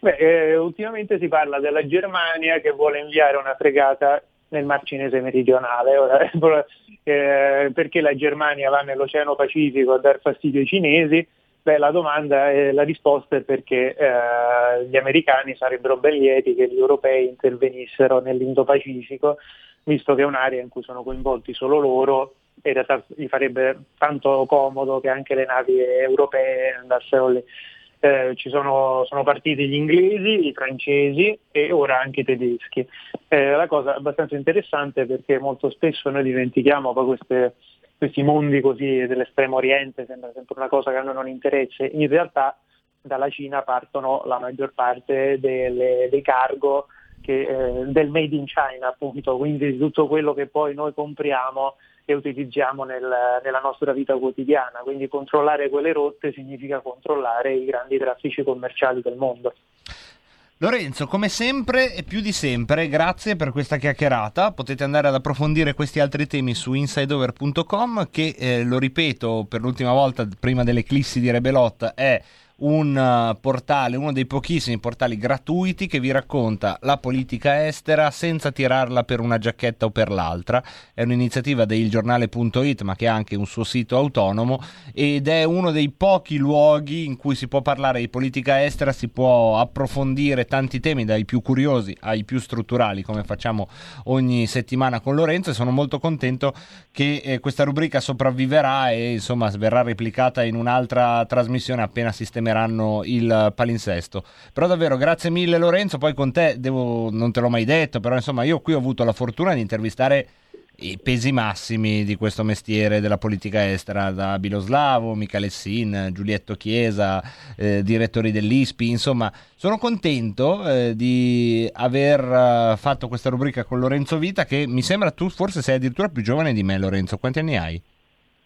Beh, eh, ultimamente si parla della Germania che vuole inviare una fregata nel Mar Cinese meridionale. Ora, eh, perché la Germania va nell'Oceano Pacifico a dar fastidio ai cinesi? Beh, la domanda, è, la risposta è perché eh, gli americani sarebbero ben lieti che gli europei intervenissero nell'Indo-Pacifico, visto che è un'area in cui sono coinvolti solo loro in realtà gli farebbe tanto comodo che anche le navi europee andassero lì. Eh, ci sono, sono partiti gli inglesi, i francesi e ora anche i tedeschi. Eh, la cosa abbastanza interessante perché molto spesso noi dimentichiamo queste- questi mondi così dell'estremo oriente, sembra sempre una cosa che a noi non interessa. In realtà dalla Cina partono la maggior parte delle- dei cargo che, eh, del made in China, appunto, quindi di tutto quello che poi noi compriamo e utilizziamo nel- nella nostra vita quotidiana. Quindi controllare quelle rotte significa controllare i grandi traffici commerciali del mondo. Lorenzo, come sempre e più di sempre, grazie per questa chiacchierata. Potete andare ad approfondire questi altri temi su insideover.com che, eh, lo ripeto per l'ultima volta prima dell'eclissi di Rebelot, è un eh, portale, uno dei pochissimi portali gratuiti che vi racconta la politica estera senza tirarla per una giacchetta o per l'altra. È un'iniziativa deilgiornale.it ma che ha anche un suo sito autonomo ed è uno dei pochi luoghi in cui si può parlare di politica estera, si può approfondire tanti temi dai più curiosi ai più strutturali come facciamo ogni settimana con Lorenzo e sono molto contento che eh, questa rubrica sopravviverà e insomma verrà replicata in un'altra trasmissione appena sistemeranno il palinsesto. Però davvero grazie mille Lorenzo, poi con te devo, non te l'ho mai detto, però insomma io qui ho avuto la fortuna di intervistare i pesi massimi di questo mestiere della politica estera, da Biloslavo, Michele Sin, Giulietto Chiesa, eh, direttori dell'ISPI, insomma sono contento eh, di aver eh, fatto questa rubrica con Lorenzo Vita che mi sembra tu forse sei addirittura più giovane di me Lorenzo, quanti anni hai?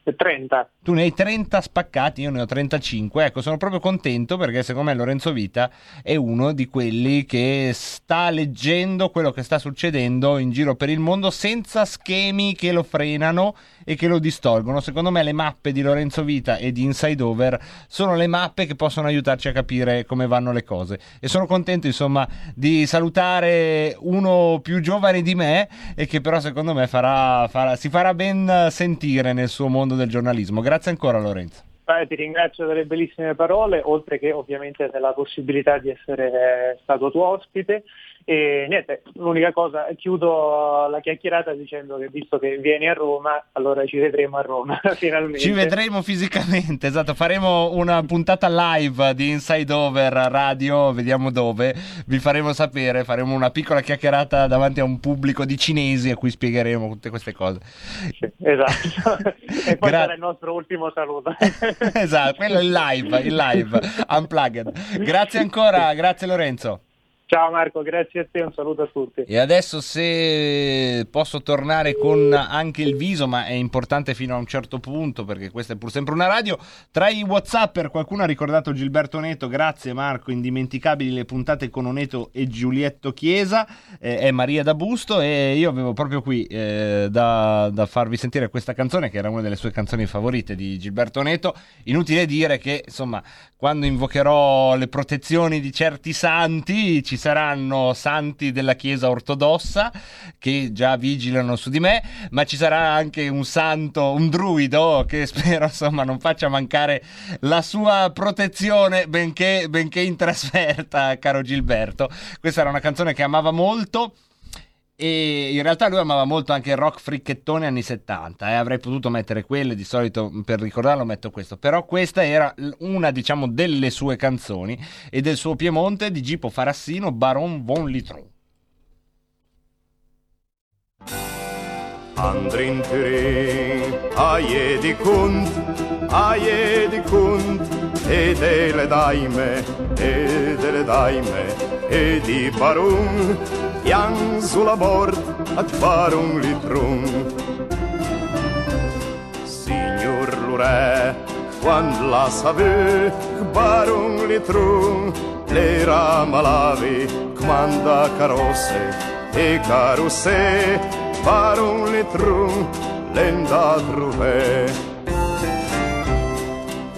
30. Tu ne hai 30 spaccati, io ne ho 35. Ecco, sono proprio contento perché secondo me Lorenzo Vita è uno di quelli che sta leggendo quello che sta succedendo in giro per il mondo senza schemi che lo frenano e che lo distolgono. Secondo me le mappe di Lorenzo Vita e di Inside Over sono le mappe che possono aiutarci a capire come vanno le cose. E sono contento, insomma, di salutare uno più giovane di me e che però secondo me farà, farà- si farà ben sentire nel suo mondo del giornalismo. Grazie ancora Lorenzo. Beh, ti ringrazio delle bellissime parole, oltre che ovviamente della possibilità di essere eh, stato tuo ospite. E niente, l'unica cosa, chiudo la chiacchierata dicendo che visto che vieni a Roma, allora ci vedremo a Roma finalmente. Ci vedremo fisicamente, esatto, faremo una puntata live di Inside Over radio, vediamo dove, vi faremo sapere, faremo una piccola chiacchierata davanti a un pubblico di cinesi a cui spiegheremo tutte queste cose. Esatto. e poi Gra- sarà il nostro ultimo saluto. esatto, quello è il live, il live, unplugged. Grazie ancora, grazie Lorenzo. Ciao Marco, grazie a te, un saluto a tutti. E adesso se posso tornare con anche il viso, ma è importante fino a un certo punto perché questa è pur sempre una radio. Tra i Whatsapper qualcuno ha ricordato Gilberto Neto, grazie Marco, indimenticabili le puntate con Oneto e Giulietto Chiesa, eh, è Maria da Busto e io avevo proprio qui eh, da, da farvi sentire questa canzone che era una delle sue canzoni favorite di Gilberto Neto. Inutile dire che insomma quando invocherò le protezioni di certi santi ci saranno santi della Chiesa ortodossa che già vigilano su di me, ma ci sarà anche un santo, un druido che spero insomma non faccia mancare la sua protezione benché, benché in trasferta, caro Gilberto. Questa era una canzone che amava molto. E in realtà lui amava molto anche il rock fricchettone anni 70 e eh? avrei potuto mettere quelle, di solito per ricordarlo metto questo, però questa era una diciamo delle sue canzoni e del suo Piemonte di Gipo Farassino Baron von Litron. Andrin tyri, aie di cunt, aie di cunt, edele daime, edele daime, edi parum, iang sulla bord, ad parum litrum. Signor Lure, quand la savu, barum litrum, plera malavi, quanda carosse, e carosse fare un litrum l'enda trouvé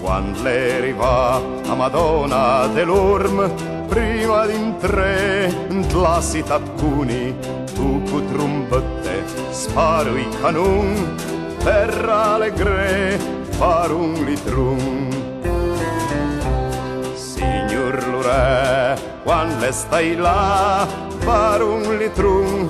quando le arriva a Madonna dell'Orm prima d'intrare la città cuni tu cu trombette sparo i canon per allegre fare un litrum signor Lure quando stai là fare un litrum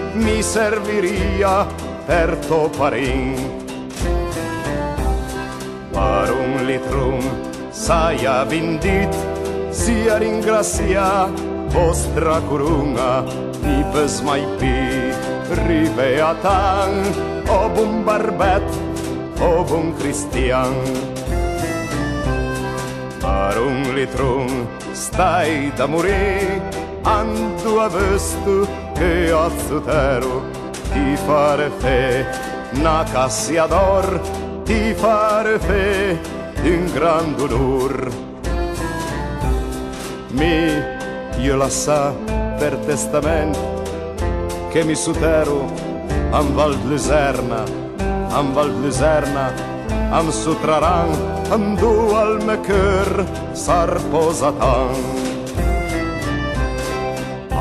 mi serviria per toparin. Per un litrum saia vindit, sia ringrazia vostra corunga, i pes mai pi, ribeatan, o bun barbet, o bun cristian. Per un litrum stai da morire, andu a vestu, che azzutero ti fare fe na cassiador ti fare fe in gran onor. Mi io la sa per testamento che mi sutero am val luserna am val luserna am sutraran am du al me cœur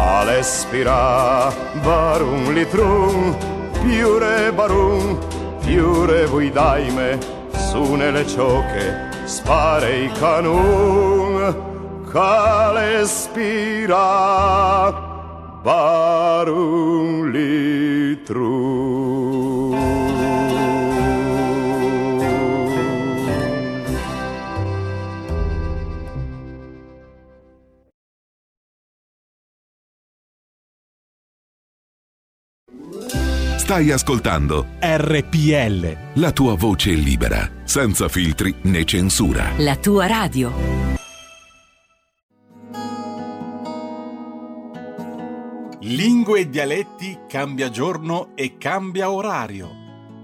sarposatan All'espira barum litrum, piure barum, piure voi daime, su nelle cioche spare i canun, c'all'espira barum litrum. Stai ascoltando RPL. La tua voce libera, senza filtri né censura. La tua radio. Lingue e dialetti cambia giorno e cambia orario.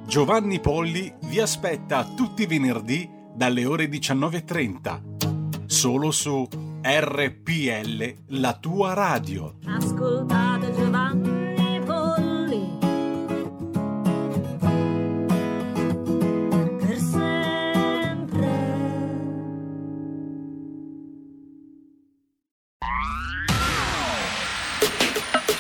Giovanni Polli vi aspetta tutti i venerdì dalle ore 19.30. Solo su RPL, la tua radio. Ascoltate Giovanni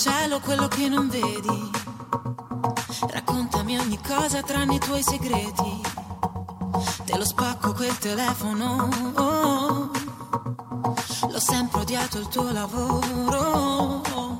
Cielo quello che non vedi. Raccontami ogni cosa tranne i tuoi segreti. Te lo spacco quel telefono. oh. L'ho sempre odiato il tuo lavoro.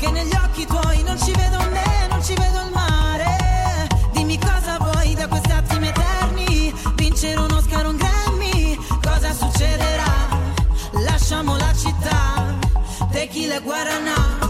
che negli occhi tuoi non ci vedo me, non ci vedo il mare. Dimmi cosa vuoi da questi attimi eterni, vincere un Oscar, un Grammy, cosa succederà? Lasciamo la città, tequila guarana, guarana,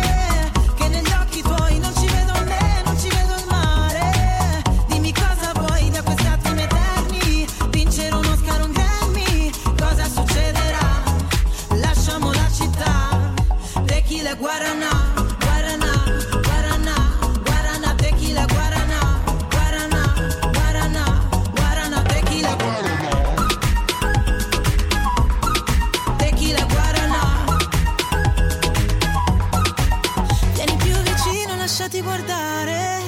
più vicino, lasciati guardare,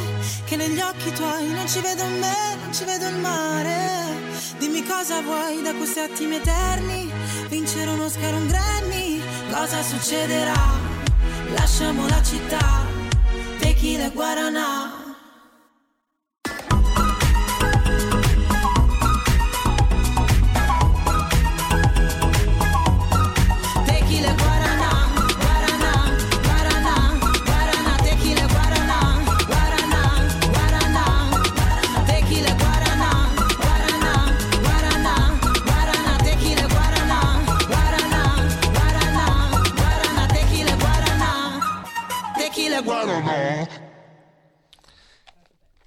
che negli occhi tuoi non ci vedo me, non ci vedo il mare. Dimmi cosa vuoi da questi attimi eterni, vincere un Oscar, un Grammy, cosa succederà? Lasciamo la città, tequila guarana. Tequila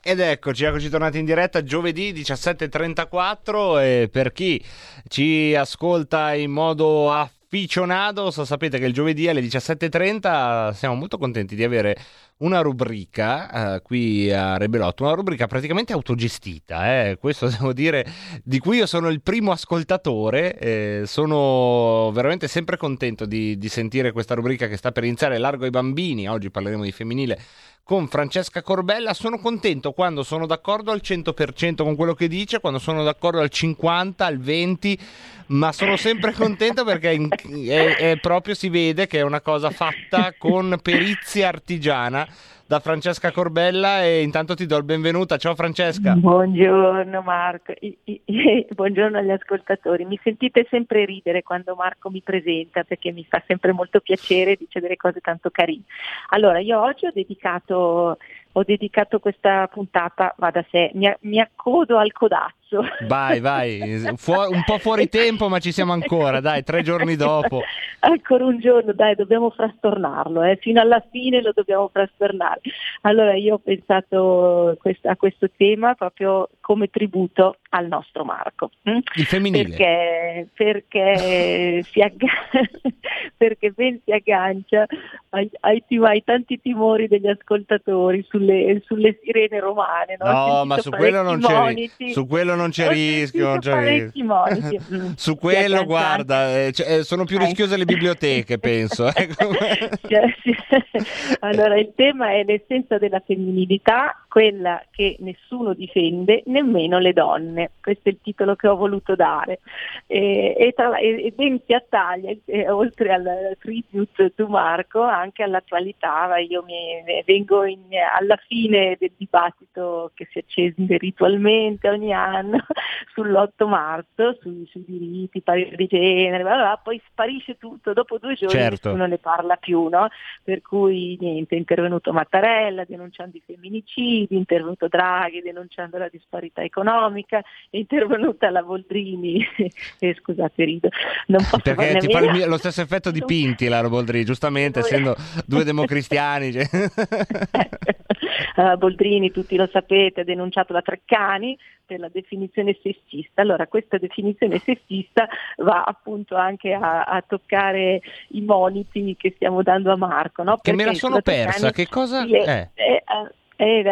Ed eccoci, eccoci tornati in diretta giovedì 17.34 e per chi ci ascolta in modo afficionato, sapete che il giovedì alle 17.30 siamo molto contenti di avere una rubrica eh, qui a Rebelotto, una rubrica praticamente autogestita, eh, questo devo dire, di cui io sono il primo ascoltatore, eh, sono veramente sempre contento di, di sentire questa rubrica che sta per iniziare largo ai bambini, oggi parleremo di femminile con Francesca Corbella. Sono contento quando sono d'accordo al 100% con quello che dice, quando sono d'accordo al 50%, al 20%, ma sono sempre contento perché in- è, è proprio si vede che è una cosa fatta con perizia artigiana. Da Francesca Corbella e intanto ti do il benvenuta. Ciao Francesca. Buongiorno Marco, buongiorno agli ascoltatori. Mi sentite sempre ridere quando Marco mi presenta perché mi fa sempre molto piacere, dice delle cose tanto carine. Allora, io oggi ho dedicato, ho dedicato questa puntata, va da sé, mi, mi accodo al codazzo. Vai, vai, Fu- un po' fuori tempo ma ci siamo ancora, dai, tre giorni dopo. Ancora un giorno, dai, dobbiamo frastornarlo, eh, fino alla fine lo dobbiamo frastornare. Allora io ho pensato quest- a questo tema proprio come tributo al nostro Marco. hm? Il femminile. Perché, perché, si agga- perché ben si aggancia ai, ai, ai tanti timori degli ascoltatori sulle, sulle sirene romane. No, No, ma su quello non c'è, su quello non c'è rischio. Non c'è rischio. Su quello, guarda, eh, cioè, eh, sono più Eh. rischiose le biblioteche, penso. sì. Allora, il tema è l'essenza della femminilità, quella che nessuno difende, nemmeno le donne. Questo è il titolo che ho voluto dare. E, e, tra e- e ben si attaglia, eh, oltre al tribute to Marco, anche all'attualità. Io mi, vengo in- alla fine del dibattito che si accende ritualmente ogni anno sull'8 marzo, sui, sui diritti, pari di genere, bla bla bla, poi sparisce tutto, dopo due giorni Certo. nessuno ne parla più, no? Per cui niente, è intervenuto Mattarella denunciando i femminicidi, è intervenuto Draghi denunciando la disparità economica, è intervenuta la Boldrini, e scusate rido, non posso Perché ti mio- lo stesso effetto di Pinti, la Boldrini, giustamente, essendo due democristiani. cioè. Eh, Boldrini, tutti lo sapete, ha denunciato la Treccani per la definizione sessista. Allora, questa definizione sessista va appunto anche a, a toccare i moniti che stiamo dando a Marco. No? Che me la sono persa, che cosa è? eh, eh, la- eh,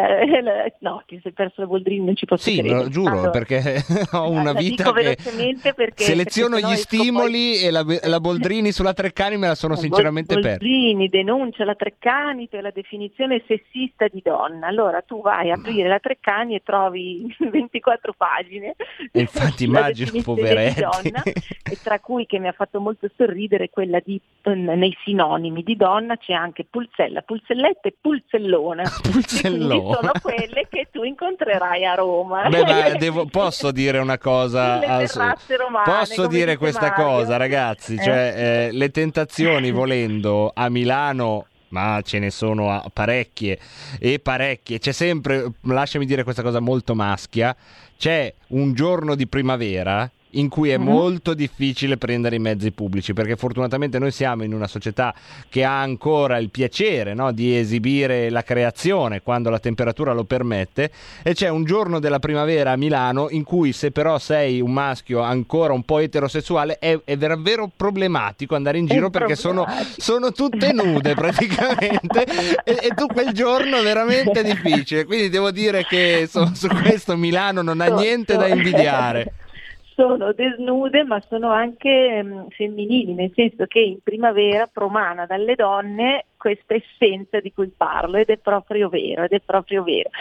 la- no, ti sei perso la Boldrini, non ci posso Sì, credere. lo giuro, Allora, perché ho una vita che velocemente perché- seleziono perché gli esco poi- stimoli e la, la Boldrini sulla Treccani me la sono sinceramente persa. Boldrini denuncia la Treccani per la definizione sessista di donna. Allora tu vai a aprire la Treccani e trovi 24 pagine. E infatti immagino, poveretti. Di donna, e tra cui che mi ha fatto molto sorridere quella di nei sinonimi di donna c'è anche pulzella, pulzelletta e pulzellona. E quindi sono quelle che tu incontrerai a Roma. Beh, ma devo- posso dire una cosa? Le al romane, posso dire questa Mario. cosa, ragazzi? Eh. Cioè, eh, le tentazioni volendo a Milano. Ma ce ne sono parecchie e parecchie. C'è sempre, lasciami dire questa cosa molto maschia. C'è un giorno di primavera in cui è Mhm. molto difficile prendere i mezzi pubblici perché fortunatamente noi siamo in una società che ha ancora il piacere no, di esibire la creazione quando la temperatura lo permette e c'è un giorno della primavera a Milano in cui se però sei un maschio ancora un po' eterosessuale è, è davvero problematico andare in giro perché sono, sono tutte nude praticamente e, e tu quel giorno è veramente difficile. Quindi devo dire che so- su questo Milano non ha niente da invidiare sono desnude ma sono anche mm, femminili, nel senso che in primavera promana dalle donne questa essenza di cui parlo ed è proprio vero, ed è proprio vero.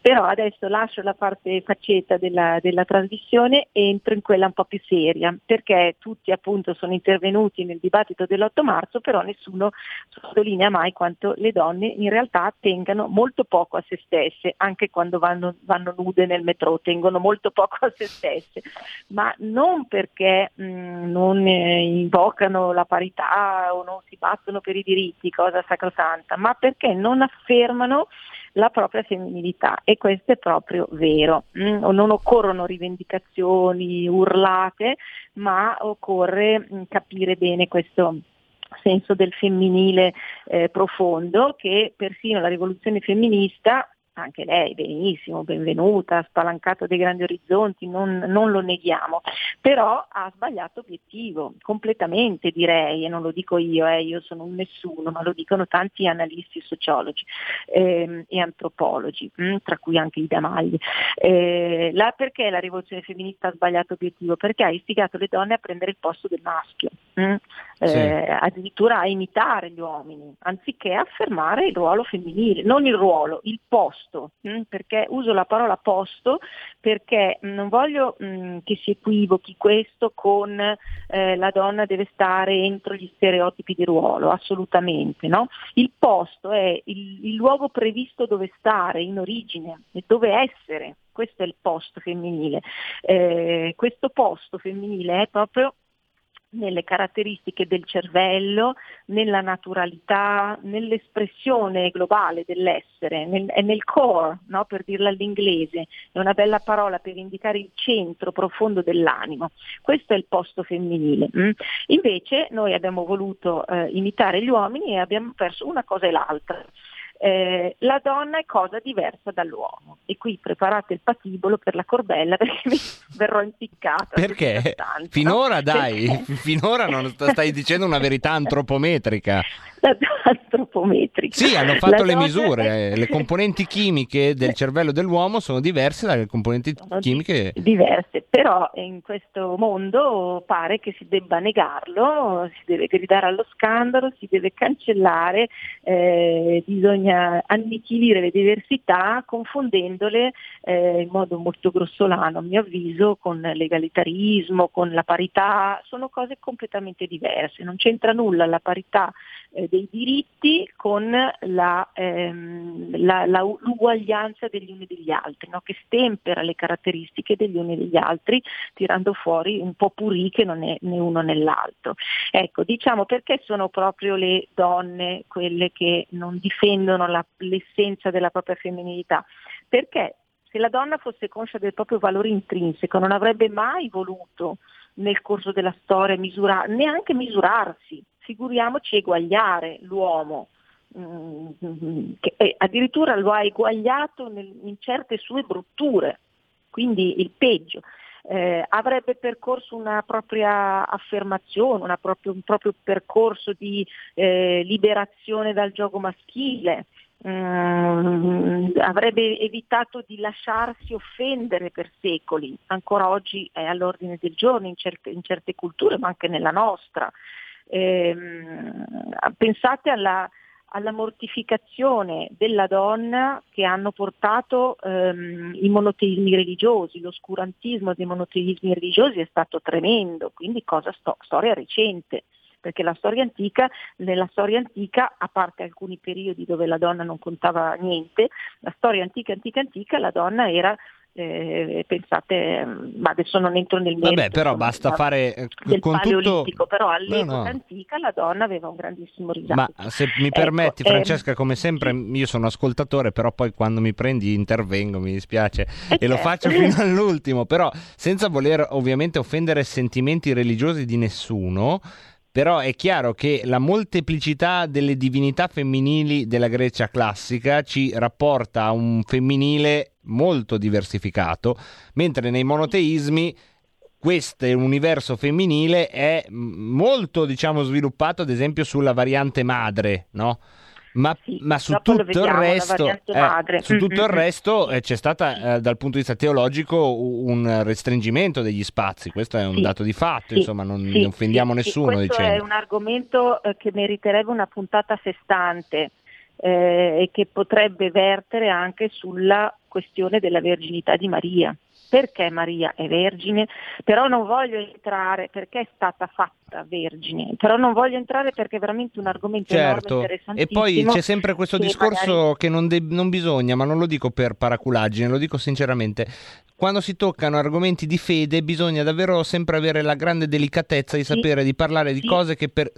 Però adesso lascio la parte faccetta della, della trasmissione e entro in quella un po' più seria, perché tutti appunto sono intervenuti nel dibattito dell'8 marzo, però nessuno sottolinea mai quanto le donne in realtà tengano molto poco a se stesse, anche quando vanno, vanno nude nel metro, tengono molto poco a se stesse, ma non perché mh, non eh, invocano la parità o non si battono per i diritti, cosa sacrosanta, ma perché non affermano la propria femminilità e questo è proprio vero. Mm, Non occorrono rivendicazioni urlate, ma occorre mm, capire bene questo senso del femminile eh, profondo che persino la rivoluzione femminista anche lei benissimo, benvenuta, ha spalancato dei grandi orizzonti, non, non, lo neghiamo, però ha sbagliato obiettivo, completamente direi, e non lo dico io, eh, io sono un nessuno, ma lo dicono tanti analisti sociologi ehm, e antropologi, mh, tra cui anche i Damagli. Eh, la, perché la rivoluzione femminista ha sbagliato obiettivo? Perché ha istigato le donne a prendere il posto del maschio. Mh? eh, Sì. addirittura a imitare gli uomini, anziché affermare il ruolo femminile, non il ruolo, il posto, mh, perché uso la parola posto perché non voglio mh, che si equivochi questo con eh, la donna deve stare entro gli stereotipi di ruolo, assolutamente. No? Il posto è il, il luogo previsto dove stare in origine, e dove essere, questo è il posto femminile. Eh, questo posto femminile è proprio nelle caratteristiche del cervello, nella naturalità, nell'espressione globale dell'essere, nel, è nel core, no? per dirla all'inglese, è una bella parola per indicare il centro profondo dell'animo. Questo è il posto femminile. mm. Invece noi abbiamo voluto eh, imitare gli uomini e abbiamo perso una cosa e l'altra. Eh, la donna è cosa diversa dall'uomo e qui preparate il patibolo per la corbella perché mi verrò impiccata. Perché? Finora no? dai, Perché- finora non st- stai dicendo una verità antropometrica. la antropometrica. Sì, hanno fatto La le misure, è- le componenti chimiche del cervello dell'uomo sono diverse dalle componenti chimiche diverse, però in questo mondo pare che si debba negarlo, si deve gridare allo scandalo, si deve cancellare, eh, bisogna annichilire le diversità confondendole eh, in modo molto grossolano, a mio avviso, con l'egalitarismo, con la parità, sono cose completamente diverse, non c'entra nulla la parità eh, dei diritti con la, ehm, la- la- l'uguaglianza degli uni degli altri, no? che stempera le caratteristiche degli uni degli altri, tirando fuori un po' purì che non è né uno né l'altro. Ecco, diciamo perché sono proprio le donne quelle che non difendono la- l'essenza della propria femminilità? Perché se la donna fosse conscia del proprio valore intrinseco non avrebbe mai voluto nel corso della storia misurare, neanche misurarsi, figuriamoci eguagliare l'uomo, mm, che eh, addirittura lo ha eguagliato in certe sue brutture, quindi il peggio. Eh, avrebbe percorso una propria affermazione, una proprio- un proprio percorso di eh, liberazione dal gioco maschile, Mm, avrebbe evitato di lasciarsi offendere per secoli, ancora oggi è all'ordine del giorno in certe, in certe culture, ma anche nella nostra. Ehm, pensate alla, alla mortificazione della donna che hanno portato ehm, i monoteismi religiosi, l'oscurantismo dei monoteismi religiosi è stato tremendo, quindi cosa sto- storia recente? Perché la storia antica, nella storia antica, a parte alcuni periodi dove la donna non contava niente, la storia antica, antica, antica, la donna era, eh, pensate, ma adesso non entro nel merito Vabbè, però basta fare eh, del con tutto però all'epoca No, no. antica la donna aveva un grandissimo risalto. Ma se mi permetti, Ecco, ehm, Francesca, come sempre, io sono ascoltatore, però poi quando mi prendi intervengo, mi dispiace, e lo certo. faccio fino all'ultimo, però senza voler ovviamente offendere sentimenti religiosi di nessuno. Però è chiaro che la molteplicità delle divinità femminili della Grecia classica ci rapporta a un femminile molto diversificato, mentre nei monoteismi questo universo femminile è molto diciamo sviluppato ad esempio sulla variante madre, no? Ma, ma su tutto il vediamo, resto, eh, madre. su tutto il resto eh, c'è stata eh, dal punto di vista teologico un restringimento degli spazi, questo è un Sì, dato di fatto, sì, insomma non, sì, non offendiamo sì, sì, nessuno questo dicendo. è un argomento eh, che meriterebbe una puntata a sé stante eh, e che potrebbe vertere anche sulla questione della verginità di Maria. Perché Maria è vergine? Però non voglio entrare perché è stata fatta vergine, però non voglio entrare perché è veramente un argomento enorme, Certo, e interessantissimo. poi c'è sempre questo che discorso magari- che non, de- non bisogna, ma non lo dico per paraculaggine, lo dico sinceramente. Quando si toccano argomenti di fede bisogna davvero sempre avere la grande delicatezza di sapere di parlare di cose che per,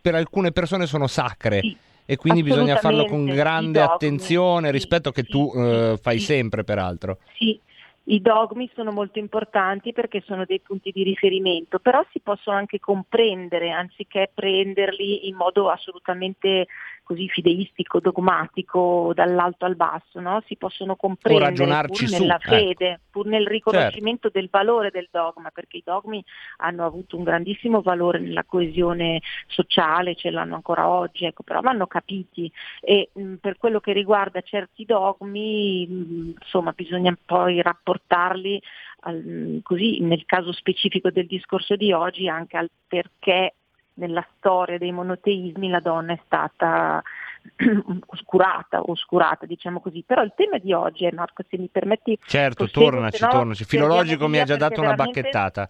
per alcune persone sono sacre. E quindi bisogna farlo con grande attenzione, rispetto che tu eh, fai sempre, peraltro. Sì, i dogmi sono molto importanti perché sono dei punti di riferimento, però si possono anche comprendere anziché prenderli in modo assolutamente così fideistico, dogmatico, dall'alto al basso, no? si possono comprendere pur su, nella ecco. fede, pur nel riconoscimento del valore del dogma, perché i dogmi hanno avuto un grandissimo valore nella coesione sociale, ce l'hanno ancora oggi, ecco, però vanno capiti e mh, per quello che riguarda certi dogmi, mh, insomma, bisogna poi rapportarli al- così nel caso specifico del discorso di oggi anche al perché nella storia dei monoteismi la donna è stata oscurata, oscurata, diciamo così. Però il tema di oggi è, Marco, se mi permetti... Certo, proseguo, tornaci, no tornaci. Filologico mi ha già dato una bacchettata.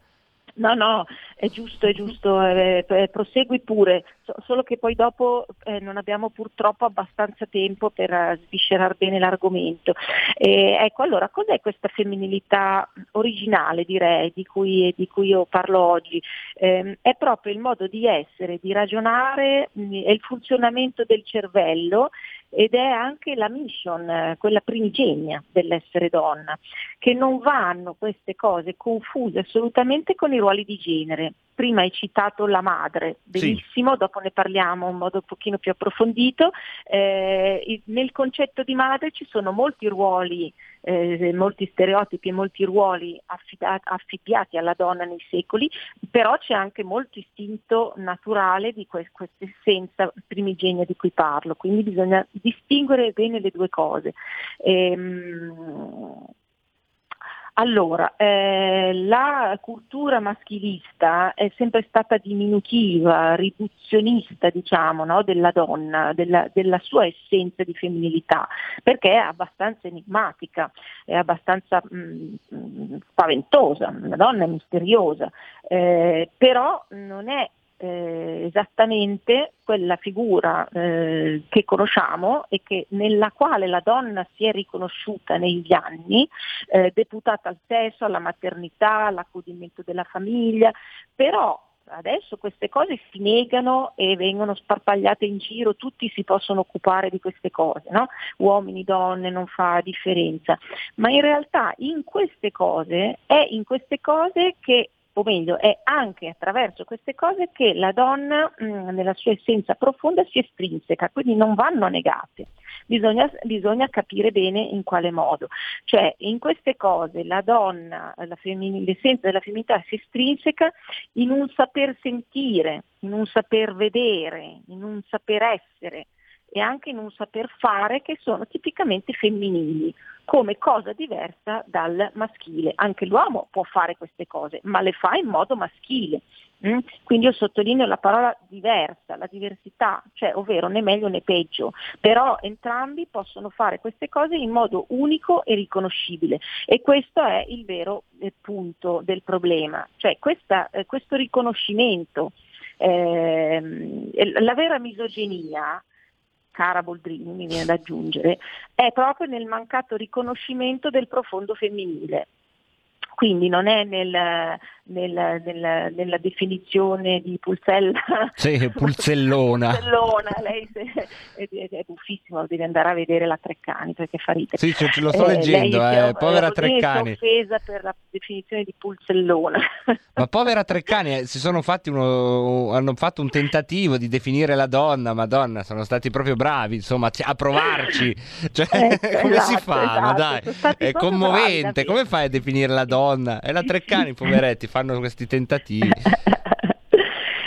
No, no, è giusto, è giusto, eh, eh, prosegui pure, So- solo che poi dopo eh, non abbiamo purtroppo abbastanza tempo per eh, sviscerare bene l'argomento. Ecco, allora, cos'è questa femminilità originale, direi, di cui, di cui io parlo oggi? Ehm, è proprio il modo di essere, di ragionare, mh, è il funzionamento del cervello ed è anche la mission, eh, quella primigenia dell'essere donna, che non vanno queste cose confuse assolutamente con i ruoli di genere. Prima hai citato la madre, benissimo, dopo ne parliamo in modo un pochino più approfondito. Eh, nel concetto di madre ci sono molti ruoli, eh, molti stereotipi e molti ruoli affida- affibbiati alla donna nei secoli, però c'è anche molto istinto naturale di que- questa essenza primigenia di cui parlo, quindi bisogna distinguere bene le due cose. Ehm, allora, eh, la cultura maschilista è sempre stata diminutiva, riduzionista, diciamo, no, della donna, della, della sua essenza di femminilità, perché è abbastanza enigmatica, è abbastanza mh, mh, spaventosa, la donna è misteriosa, eh, però non è eh, esattamente quella figura eh, che conosciamo e che, nella quale la donna si è riconosciuta negli anni, eh, deputata al sesso, alla maternità, all'accudimento della famiglia, però adesso queste cose si negano e vengono sparpagliate in giro, tutti si possono occupare di queste cose, no? uomini, donne, non fa differenza, ma in realtà in queste cose è in queste cose che o meglio, è anche attraverso queste cose che la donna mh, nella sua essenza profonda si estrinseca, quindi non vanno negate. Bisogna, bisogna capire bene in quale modo. Cioè, in queste cose la donna, la femmin- l'essenza della femminilità si estrinseca in un saper sentire, in un saper vedere, in un saper essere e anche in un saper fare che sono tipicamente femminili, come cosa diversa dal maschile. Anche l'uomo può fare queste cose, ma le fa in modo maschile. mm? Quindi io sottolineo la parola diversa, la diversità, cioè ovvero né meglio né peggio, però entrambi possono fare queste cose in modo unico e riconoscibile e questo è il vero eh, punto del problema, cioè questa, eh, questo riconoscimento, ehm, la vera misoginia cara Boldrini, mi viene da aggiungere, è proprio nel mancato riconoscimento del profondo femminile. Quindi non è nel, nel- nel- nella definizione di Pulsella. Sì, pulzellona. Pulzellona, lei è, è- è buffissimo, devi andare a vedere la Treccani perché fa ridere. Sì, ce- lo sto leggendo, lei si eh, è- povera si è Treccani. offesa per la definizione di Pulzellona. Ma povera Treccani, eh, si sono fatti uno, hanno fatto un tentativo di definire la donna, madonna, sono stati proprio bravi, insomma, a provarci. Cioè, Ecco, come si esatto, fa? Ma esatto, dai, è bravi, commovente. davvero. Come fai a definire la donna? E la Treccani, poveretti, fanno questi tentativi.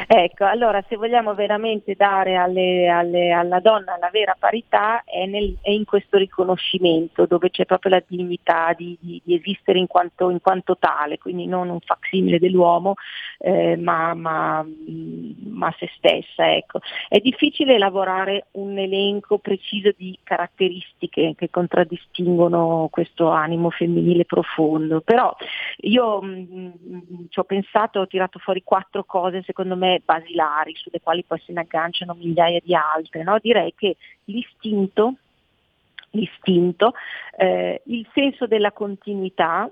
Ecco, allora se vogliamo veramente dare alle- alle- alla donna la vera parità è, nel- è in questo riconoscimento dove c'è proprio la dignità di, di- di esistere in quanto, in quanto tale, quindi non un facsimile dell'uomo eh, ma, ma- ma se stessa. Ecco. È difficile elaborare un elenco preciso di caratteristiche che contraddistinguono questo animo femminile profondo, però io mh, mh, ci ho pensato, ho tirato fuori quattro cose secondo me basilari sulle quali poi se ne agganciano migliaia di altre. no? Direi che l'istinto, l'istinto eh, il senso della continuità,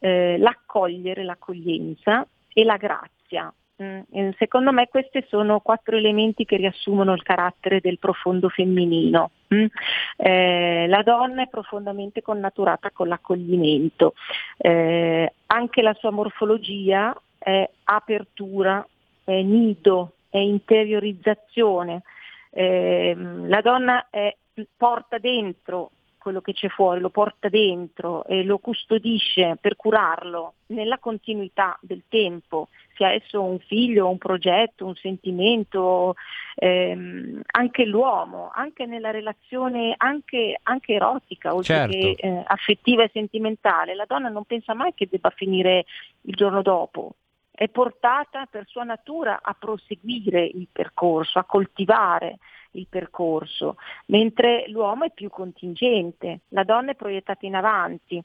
eh, l'accogliere, l'accoglienza e la grazia. Mm, Secondo me questi sono quattro elementi che riassumono il carattere del profondo femminino. mm. Eh, la donna è profondamente connaturata con l'accoglimento, Eh, anche la sua morfologia è apertura, è nido, è interiorizzazione. Eh, la donna è- porta dentro quello che c'è fuori, lo porta dentro e lo custodisce per curarlo nella continuità del tempo, sia esso un figlio, un progetto, un sentimento, ehm, anche l'uomo, anche nella relazione anche, anche erotica, oltre Certo. che eh, affettiva e sentimentale, la donna non pensa mai che debba finire il giorno dopo. È portata per sua natura a proseguire il percorso, a coltivare il percorso, mentre l'uomo è più contingente, la donna è proiettata in avanti.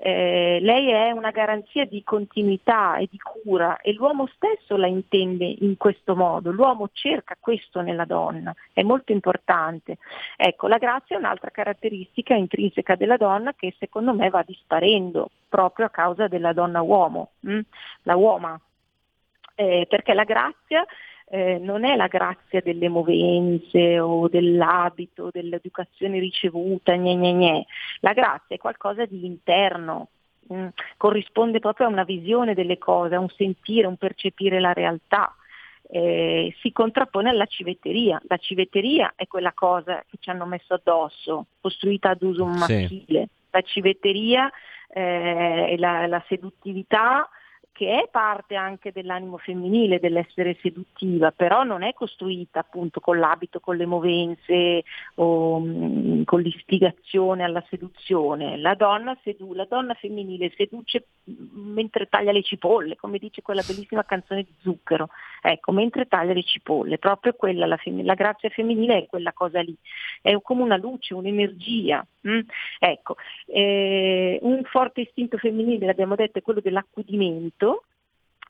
Eh, lei è una garanzia di continuità e di cura e l'uomo stesso la intende in questo modo, l'uomo cerca questo nella donna, è molto importante. Ecco, la grazia è un'altra caratteristica intrinseca della donna che secondo me va disparendo proprio a causa della donna uomo, hm? la uoma, eh, perché la grazia eh, non è la grazia delle movenze o dell'abito, dell'educazione ricevuta, gne, gne, gne. la grazia è qualcosa di interno, mm, corrisponde proprio a una visione delle cose, a un sentire, un percepire la realtà. Eh, si contrappone alla civetteria. La civetteria è quella cosa che ci hanno messo addosso, costruita ad uso maschile. Sì. La civetteria eh, e la, la seduttività che è parte anche dell'animo femminile, dell'essere seduttiva, però non è costruita appunto con l'abito, con le movenze o mh, mm, con l'istigazione alla seduzione. La donna, sedu- la donna femminile seduce mm, mentre taglia le cipolle, come dice quella bellissima canzone di Zucchero, ecco, mentre taglia le cipolle, proprio quella, la, fem- la grazia femminile è quella cosa lì, è come una luce, un'energia. Mm? Ecco, eh, un forte istinto femminile, l'abbiamo detto, è quello dell'accudimento,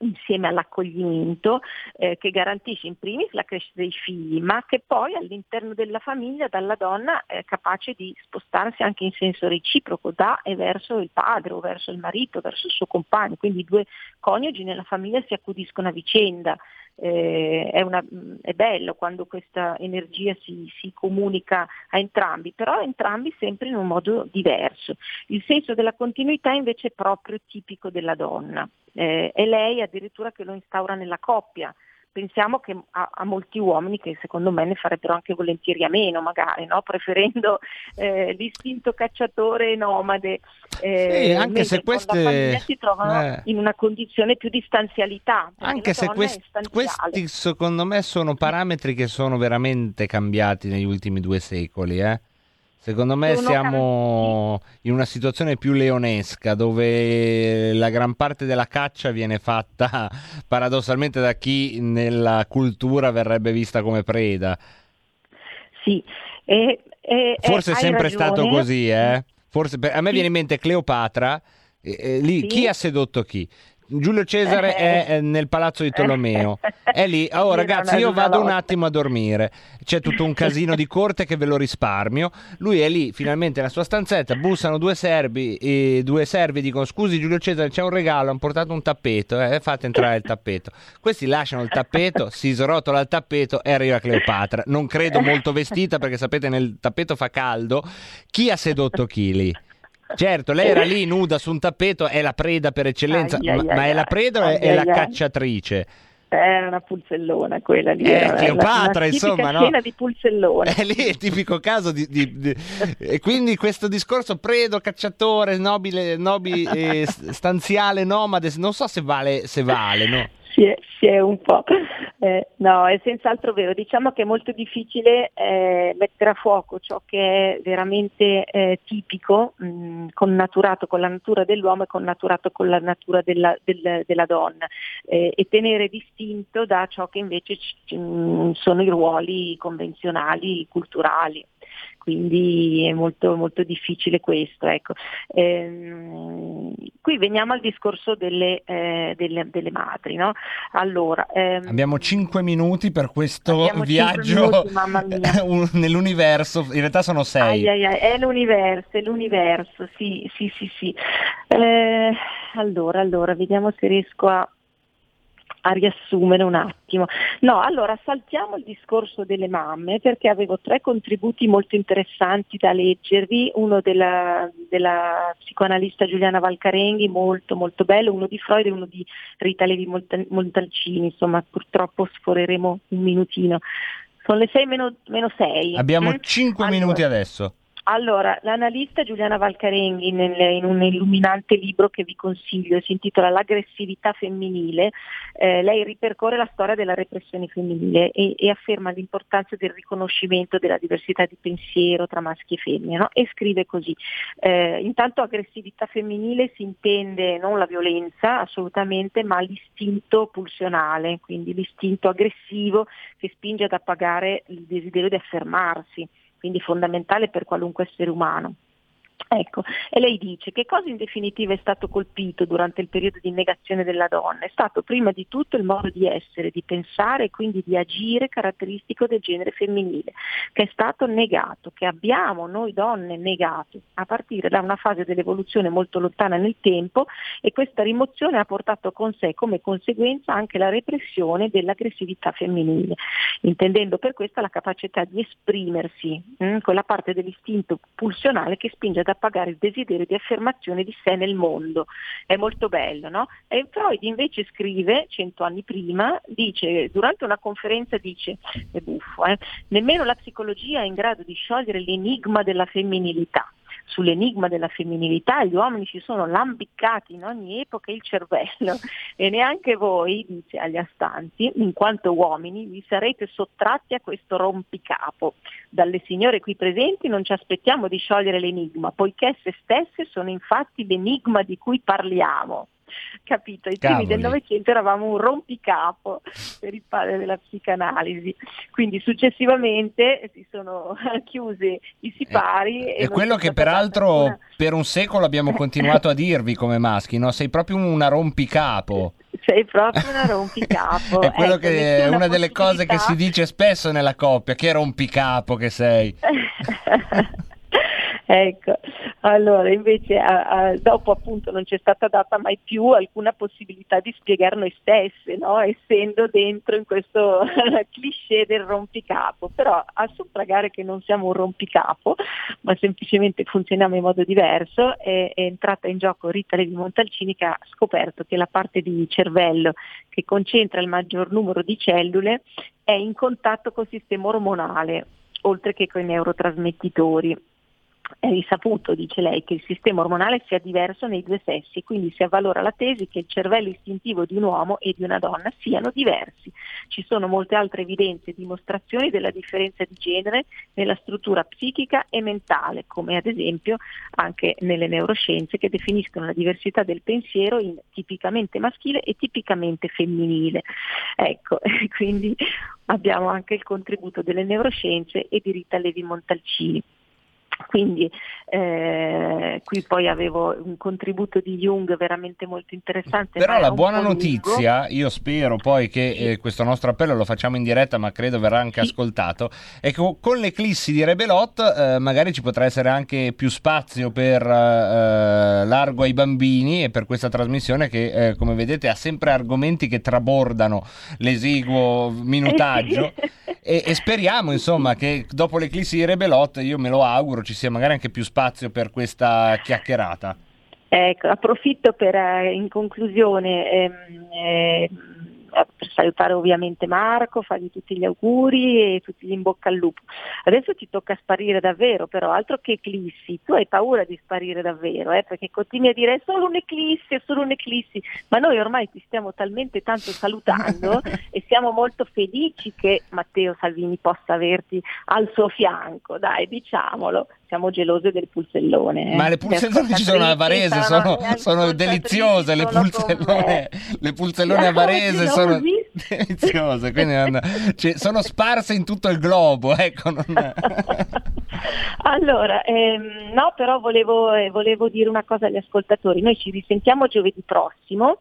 insieme all'accoglimento eh, che garantisce in primis la crescita dei figli, ma che poi all'interno della famiglia dalla donna è capace di spostarsi anche in senso reciproco da e verso il padre o verso il marito, verso il suo compagno, quindi i due coniugi nella famiglia si accudiscono a vicenda eh, è, una, è, bello quando questa energia si, si, comunica a entrambi, però entrambi sempre in un modo diverso. Il senso della continuità invece è proprio tipico della donna, eh, è lei addirittura che lo instaura nella coppia, pensiamo che a, a, molti uomini che secondo me ne farebbero anche volentieri a meno magari, no? preferendo eh, l'istinto cacciatore e nomade, eh, sì, anche se queste si trovano eh. in una condizione più di stanzialità. Anche se quest... questi secondo me sono parametri che sono veramente cambiati negli ultimi due secoli. Eh? Secondo me siamo in una situazione più leonesca dove la gran parte della caccia viene fatta paradossalmente da chi nella cultura verrebbe vista come preda. Sì, e, e, forse è sempre ragione. stato così, eh? Forse, a me sì. viene in mente Cleopatra, eh, lì sì. chi ha sedotto chi? Giulio Cesare è nel palazzo di Tolomeo. È lì. Oh, ragazzi, io vado un attimo a dormire. C'è tutto un casino di corte che ve lo risparmio. Lui è lì, finalmente, nella sua stanzetta. Bussano due servi. E due servi dicono: Scusi, Giulio Cesare, c'è un regalo. Hanno portato un tappeto. Eh, fate entrare il tappeto. Questi lasciano il tappeto, si srotola il tappeto e arriva Cleopatra. Non credo molto vestita perché sapete, nel tappeto fa caldo. Chi ha sedotto chi lì? Certo, lei era lì nuda su un tappeto, è la preda per eccellenza, ai, ai, ma, ai, ma, è la preda o è la cacciatrice? Era una pulzellona quella lì. Eh, Cleopatra, insomma, no? di pulzellone. È lì il tipico caso di... di, di... E quindi questo discorso predo, cacciatore, nobile, nobile stanziale, nomade, non so se vale, se vale no? Si è, si è un po'. Eh, no, è senz'altro vero. Diciamo che è molto difficile eh, mettere a fuoco ciò che è veramente eh, tipico, mh, mm, connaturato con la natura dell'uomo e connaturato con la natura della, del, della donna eh, e tenere distinto da ciò che invece c- mh, mm, sono i ruoli convenzionali, culturali quindi è molto, molto difficile questo. Ecco. Ehm, qui veniamo al discorso delle, eh, delle, delle madri. No? Allora, ehm, Abbiamo 5 minuti per questo viaggio minuti, nell'universo, in realtà sono 6. È l'universo, è l'universo, sì, sì, sì. sì. Eh, allora, allora, vediamo se riesco a a riassumere un attimo. No, allora saltiamo il discorso delle mamme perché avevo tre contributi molto interessanti da leggervi, uno della, della psicoanalista Giuliana Valcarenghi, molto molto bello, uno di Freud e uno di Rita Levi Montalcini, insomma purtroppo sforeremo un minutino. Sono le 6 meno, meno 6. Abbiamo 5 eh? allora. minuti adesso. Allora, l'analista Giuliana Valcarenghi nel- in un illuminante libro che vi consiglio, si intitola L'aggressività femminile, eh, lei ripercorre la storia della repressione femminile e, e afferma l'importanza del riconoscimento della diversità di pensiero tra maschi e femmine no? e scrive così. Eh, intanto aggressività femminile si intende non la violenza assolutamente, ma l'istinto pulsionale, quindi l'istinto aggressivo che spinge ad appagare il desiderio di affermarsi quindi fondamentale per qualunque essere umano. Ecco, e lei dice che cosa in definitiva è stato colpito durante il periodo di negazione della donna? È stato prima di tutto il modo di essere, di pensare e quindi di agire caratteristico del genere femminile, che è stato negato, che abbiamo noi donne negato a partire da una fase dell'evoluzione molto lontana nel tempo e questa rimozione ha portato con sé come conseguenza anche la repressione dell'aggressività femminile, intendendo per questa la capacità di esprimersi, mh, quella parte dell'istinto pulsionale che spinge ad appagare il desiderio di affermazione di sé nel mondo. È molto bello, no? E Freud invece scrive, cento anni prima, dice, durante una conferenza dice, è buffo, eh, nemmeno la psicologia è in grado di sciogliere l'enigma della femminilità sull'enigma della femminilità gli uomini si sono lambiccati in ogni epoca il cervello e neanche voi, dice agli astanti, in quanto uomini, vi sarete sottratti a questo rompicapo. Dalle signore qui presenti non ci aspettiamo di sciogliere l'enigma, poiché se stesse sono infatti l'enigma di cui parliamo capito? Ai primi del. Novecento eravamo un rompicapo per il padre della psicanalisi, quindi successivamente si sono chiusi i sipari. e È quello che peraltro alcuna- per un secolo abbiamo continuato a dirvi come maschi, no? Sei proprio una rompicapo. Sei proprio una rompicapo. È quello Ecco, che è nessuna una delle cose che si dice spesso nella coppia, che rompicapo che sei. Ecco, allora invece a- a- dopo appunto non c'è stata data mai più alcuna possibilità di spiegare noi stesse, no? essendo dentro in questo cliché del rompicapo, però a suffragare che non siamo un rompicapo, ma semplicemente funzioniamo in modo diverso, è, è entrata in gioco Rita Levi Montalcini che ha scoperto che la parte di cervello che concentra il maggior numero di cellule è in contatto col sistema ormonale, oltre che con i neurotrasmettitori. È risaputo, dice lei, che il sistema ormonale sia diverso nei due sessi, quindi si avvalora la tesi che il cervello istintivo di un uomo e di una donna siano diversi. Ci sono molte altre evidenze e dimostrazioni della differenza di genere nella struttura psichica e mentale, come ad esempio anche nelle neuroscienze che definiscono la diversità del pensiero in tipicamente maschile e tipicamente femminile. Ecco, quindi abbiamo anche il contributo delle neuroscienze e di Rita Levi Montalcini. Quindi eh, qui poi avevo un contributo di Jung veramente molto interessante. Però la buona po' lungo. notizia, io spero poi che eh, questo nostro appello lo facciamo in diretta, ma credo verrà anche ascoltato, è che con l'eclissi di Rebelot eh, magari ci potrà essere anche più spazio per eh, largo ai bambini e per questa trasmissione che, eh, come vedete, ha sempre argomenti che trabordano l'esiguo minutaggio. E, e speriamo insomma che dopo l'eclissi di Rebelot, io me lo auguro, ci sia magari anche più spazio per questa chiacchierata. Ecco, approfitto per eh, in conclusione ehm, eh, per salutare ovviamente Marco, fargli tutti gli auguri e tutti gli in bocca al lupo. Adesso ti tocca sparire davvero, però altro che eclissi, tu hai paura di sparire davvero, eh, perché continui a dire è solo un'eclissi, è solo un'eclissi, ma noi ormai ti stiamo talmente tanto salutando e siamo molto felici che Matteo Salvini possa averti al suo fianco, dai, diciamolo, siamo gelose del pulsellone. eh. Ma le pulsellone ci sono a Varese, sono, sono deliziose le pulsellone, le pulsellone a Varese sono deliziose, quindi non- cioè, sono sparse in tutto il globo, ecco, non- Allora, ehm, no, però volevo, eh, volevo dire una cosa agli ascoltatori. Noi ci risentiamo giovedì prossimo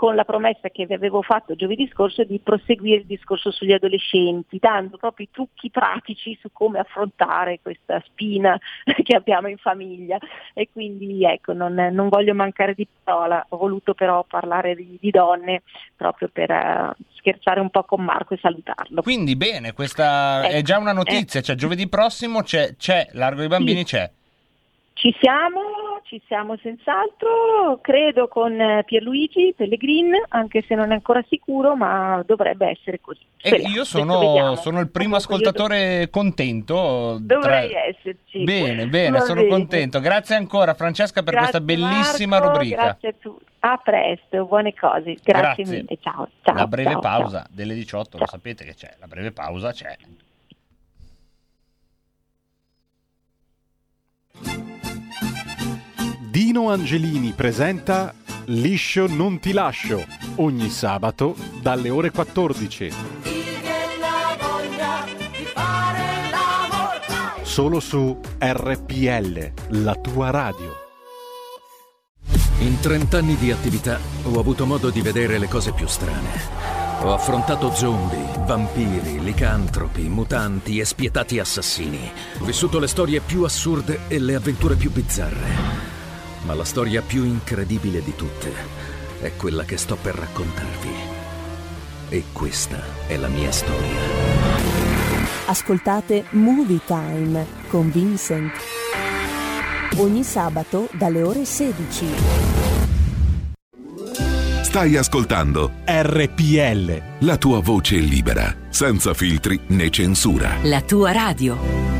con la promessa che vi avevo fatto giovedì scorso di proseguire il discorso sugli adolescenti, dando proprio i trucchi pratici su come affrontare questa spina che abbiamo in famiglia. E quindi ecco, non, non voglio mancare di parola, ho voluto però parlare di, di donne proprio per eh, scherzare un po' con Marco e salutarlo. Quindi bene, questa è Ecco, già una notizia, cioè giovedì prossimo c'è, c'è Largo ai bambini, Sì. c'è. Ci siamo, ci siamo senz'altro, credo con eh, Pierluigi Pellegrin, anche se non è ancora sicuro, ma dovrebbe essere così. Speriamo. io sono, sono il primo ascoltatore contento. dov- Dovrei tra- esserci. Bene, bene, Va sono bene. contento. Grazie ancora Francesca per Grazie, questa bellissima Marco, rubrica. Grazie a tutti. A presto, buone cose. Grazie, Grazie. mille. Ciao. ciao la breve ciao, pausa delle 18, lo sapete che c'è, la breve pausa c'è. Dino Angelini presenta Liscio non ti lascio ogni sabato dalle ore 14. Solo su RPL, la tua radio. In 30 anni di attività ho avuto modo di vedere le cose più strane. Ho affrontato zombie, vampiri, licantropi, mutanti e spietati assassini. Ho vissuto le storie più assurde e le avventure più bizzarre. Ma la storia più incredibile di tutte è quella che sto per raccontarvi. E questa è la mia storia. Ascoltate Movie Time con Vincent. Ogni sabato dalle ore 16. Stai ascoltando RPL. la tua voce libera, senza filtri né censura. La tua radio.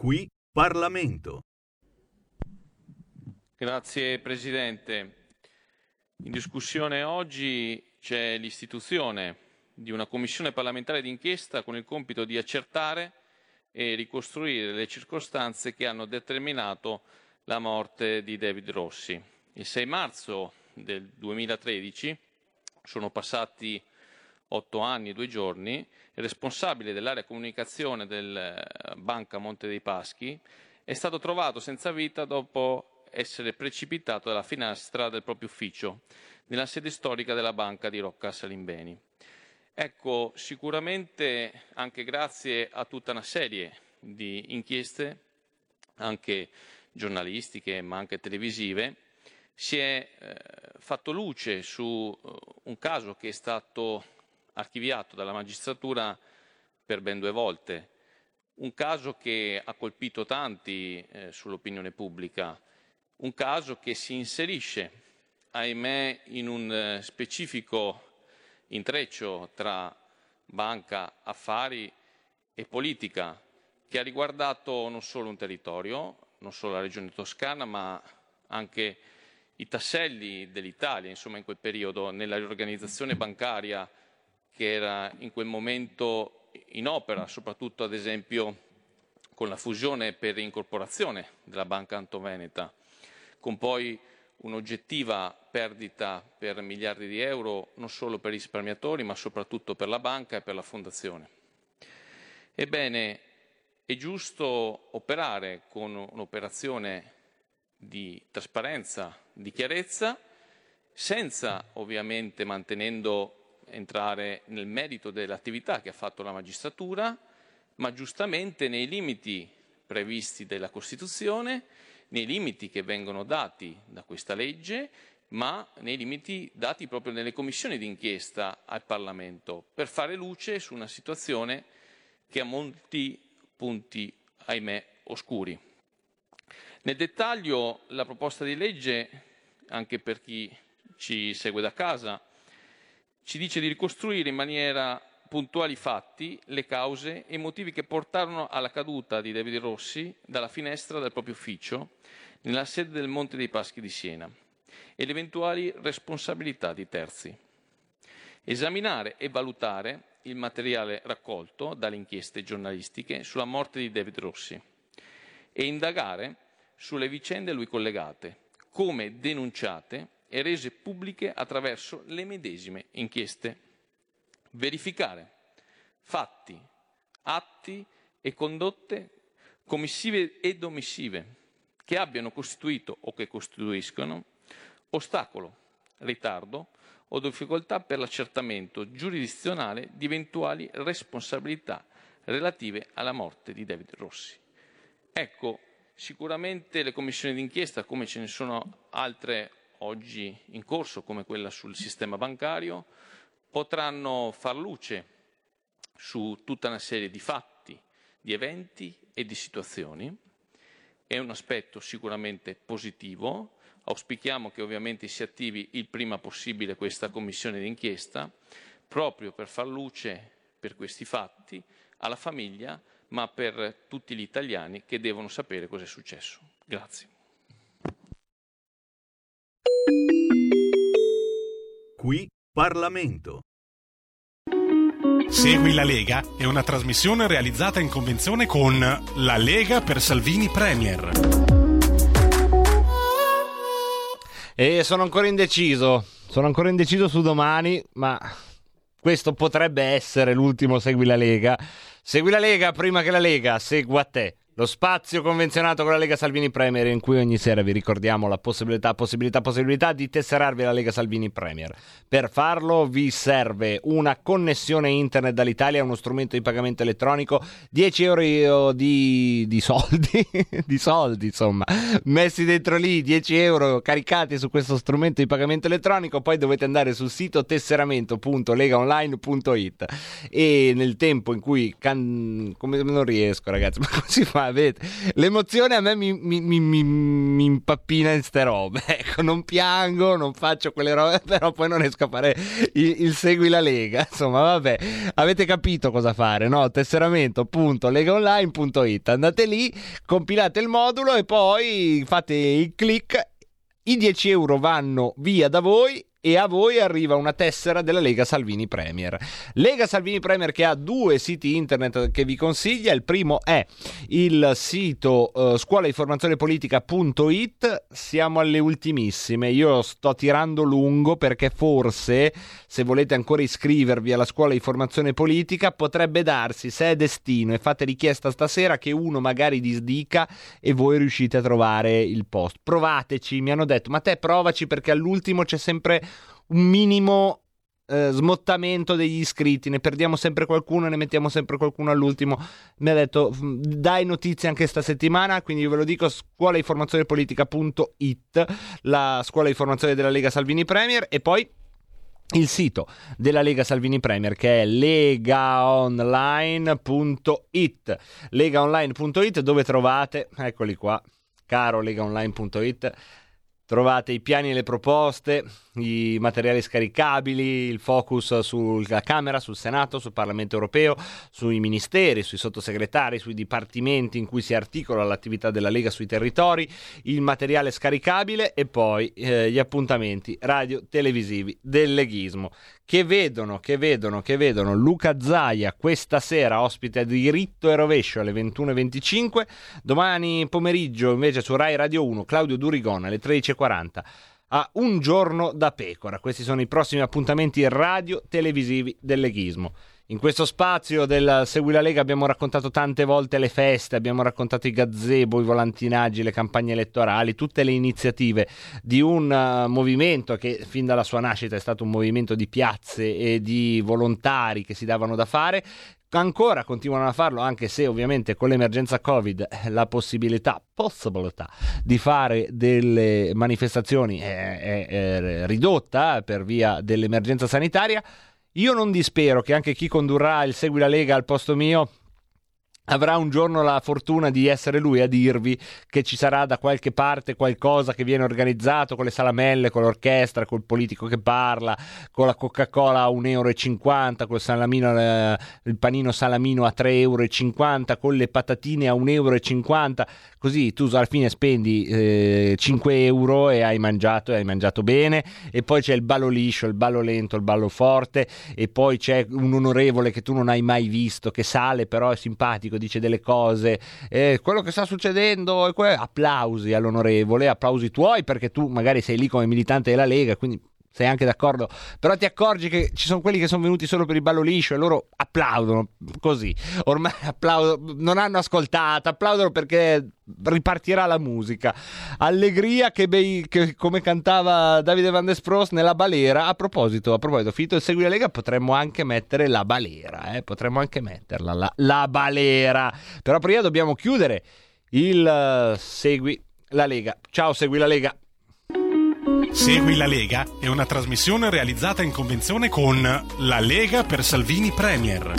Qui Parlamento. Grazie Presidente. In discussione oggi c'è l'istituzione di una commissione parlamentare d'inchiesta con il compito di accertare e ricostruire le circostanze che hanno determinato la morte di David Rossi. Il 6 marzo del 2013, sono passati otto anni e due giorni, il responsabile dell'area comunicazione del Banca Monte dei Paschi è stato trovato senza vita dopo essere precipitato dalla finestra del proprio ufficio nella sede storica della banca di Rocca Salimbeni. Ecco, sicuramente anche grazie a tutta una serie di inchieste, anche giornalistiche ma anche televisive, si è eh, fatto luce su eh, un caso che è stato archiviato dalla magistratura per ben due volte, un caso che ha colpito tanti eh, sull'opinione pubblica, un caso che si inserisce, ahimè, in un eh, specifico intreccio tra banca, affari e politica che ha riguardato non solo un territorio, non solo la regione toscana, ma anche i tasselli dell'Italia, insomma, in quel periodo, nella riorganizzazione bancaria che era in quel momento in opera, soprattutto ad esempio con la fusione per incorporazione della Banca Antoveneta, con poi un'oggettiva perdita per miliardi di euro non solo per i risparmiatori ma soprattutto per la banca e per la fondazione. Ebbene, è giusto operare con un'operazione di trasparenza, di chiarezza, senza ovviamente mantenendo entrare nel merito dell'attività che ha fatto la magistratura, ma giustamente nei limiti previsti dalla Costituzione, nei limiti che vengono dati da questa legge, ma nei limiti dati proprio nelle commissioni d'inchiesta al Parlamento, per fare luce su una situazione che ha molti punti, ahimè, oscuri. Nel dettaglio la proposta di legge, anche per chi ci segue da casa, ci dice di ricostruire in maniera puntuali fatti, le cause e i motivi che portarono alla caduta di David Rossi dalla finestra del proprio ufficio nella sede del Monte dei Paschi di Siena e le eventuali responsabilità di terzi. Esaminare e valutare il materiale raccolto dalle inchieste giornalistiche sulla morte di David Rossi e indagare sulle vicende a lui collegate, come denunciate e rese pubbliche attraverso le medesime inchieste. Verificare fatti, atti e condotte commissive ed omissive che abbiano costituito o che costituiscono ostacolo, ritardo o difficoltà per l'accertamento giurisdizionale di eventuali responsabilità relative alla morte di David Rossi. Ecco, sicuramente le commissioni d'inchiesta, come ce ne sono altre oggi in corso, come quella sul sistema bancario, potranno far luce su tutta una serie di fatti, di eventi e di situazioni. È un aspetto sicuramente positivo. Auspichiamo che ovviamente si attivi il prima possibile questa commissione d'inchiesta proprio per far luce per questi fatti alla famiglia, ma per tutti gli italiani che devono sapere cosa è successo. Grazie. Qui Parlamento. Segui la Lega è una trasmissione realizzata in convenzione con La Lega per Salvini Premier. E sono ancora indeciso. Sono ancora indeciso su domani, ma questo potrebbe essere l'ultimo Segui la Lega. Segui la Lega prima che la Lega segua te. Lo spazio convenzionato con la Lega Salvini Premier in cui ogni sera vi ricordiamo la possibilità, possibilità, possibilità di tesserarvi la Lega Salvini Premier. Per farlo vi serve una connessione internet dall'Italia, uno strumento di pagamento elettronico, 10 euro di, di soldi, di soldi insomma, messi dentro lì, 10 euro caricati su questo strumento di pagamento elettronico, poi dovete andare sul sito tesseramento.legaonline.it e nel tempo in cui... Can... come non riesco ragazzi, ma come si fa? Vedete? L'emozione a me mi, mi, mi, mi, impappina in ste robe. Ecco, non piango, non faccio quelle robe, però poi non riesco a fare il, il segui la Lega. Insomma, vabbè, avete capito cosa fare, no? Tesseramento.legaonline.it. Andate lì, compilate il modulo e poi fate il click. I 10 euro vanno via da voi e a voi arriva una tessera della Lega Salvini Premier. Lega Salvini Premier che ha due siti internet che vi consiglia, il primo è il sito uh, scuolainformazionepolitica.it, siamo alle ultimissime, io sto tirando lungo perché forse se volete ancora iscrivervi alla scuola di formazione politica potrebbe darsi, se è destino e fate richiesta stasera, che uno magari disdica e voi riuscite a trovare il post. Provateci, mi hanno detto, ma te provaci perché all'ultimo c'è sempre un minimo eh, smottamento degli iscritti, ne perdiamo sempre qualcuno ne mettiamo sempre qualcuno all'ultimo. Mi ha detto dai notizie anche sta settimana, quindi io ve lo dico scuolainformazionepolitica.it, la scuola di formazione della Lega Salvini Premier e poi il sito della Lega Salvini Premier che è legaonline.it legaonline.it dove trovate, eccoli qua, caro legaonline.it trovate i piani e le proposte, i materiali scaricabili, il focus sulla Camera, sul Senato, sul Parlamento europeo, sui ministeri, sui sottosegretari, sui dipartimenti in cui si articola l'attività della Lega sui territori, il materiale scaricabile e poi eh, gli appuntamenti radio televisivi del leghismo che vedono, che vedono, che vedono Luca Zaia questa sera ospite a diritto e rovescio alle 21.25, domani pomeriggio invece su Rai Radio 1 Claudio Durigona alle 13.40 a Un giorno da pecora. Questi sono i prossimi appuntamenti radio televisivi del leghismo. In questo spazio del Segui la Lega abbiamo raccontato tante volte le feste, abbiamo raccontato i gazebo, i volantinaggi, le campagne elettorali, tutte le iniziative di un uh, movimento che fin dalla sua nascita è stato un movimento di piazze e di volontari che si davano da fare, ancora continuano a farlo, anche se ovviamente con l'emergenza Covid eh, la possibilità, possibilità di fare delle manifestazioni è, è, è ridotta per via dell'emergenza sanitaria. Io non dispero che anche chi condurrà il Segui la Lega al posto mio avrà un giorno la fortuna di essere lui a dirvi che ci sarà da qualche parte qualcosa che viene organizzato con le salamelle, con l'orchestra, col politico che parla, con la Coca-Cola a 1,50 euro, col salamino, eh, il panino salamino a 3,50 euro, con le patatine a 1,50 euro, così tu alla fine spendi eh, 5 euro e hai mangiato e hai mangiato bene. E poi c'è il ballo liscio, il ballo lento, il ballo forte. E poi c'è un onorevole che tu non hai mai visto che sale però è simpatico dice delle cose, eh, quello che sta succedendo, è que- applausi all'onorevole, applausi tuoi perché tu magari sei lì come militante della Lega, quindi sei anche d'accordo, però ti accorgi che ci sono quelli che sono venuti solo per il ballo liscio e loro applaudono così, ormai applaudono, non hanno ascoltato, applaudono perché ripartirà la musica. Allegria che, bei, che come cantava Davide Van der Spross nella balera, a proposito, a proposito, finito il Segui la Lega potremmo anche mettere la balera, eh? potremmo anche metterla, la, la balera, però prima dobbiamo chiudere il uh, Segui la Lega. Ciao Segui la Lega. Segui la Lega è una trasmissione realizzata in convenzione con La Lega per Salvini Premier.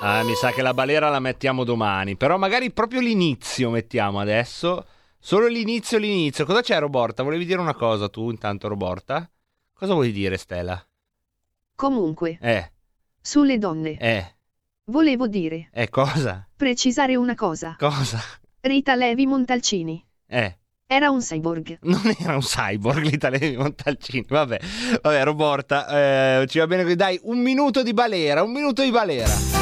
Ah, mi sa che la balera la mettiamo domani, però magari proprio l'inizio mettiamo adesso. Solo l'inizio, l'inizio. Cosa c'è Roborta? Volevi dire una cosa tu intanto Roborta? Cosa vuoi dire Stella? Comunque, Eh, sulle donne, eh, volevo dire, eh, cosa? precisare una cosa. Cosa? Rita Levi Montalcini Eh. Era un cyborg. Non era un cyborg l'italiano Montalcini. Vabbè, vabbè, Roborta, eh, ci va bene così. Dai, un minuto di balera, un minuto di balera.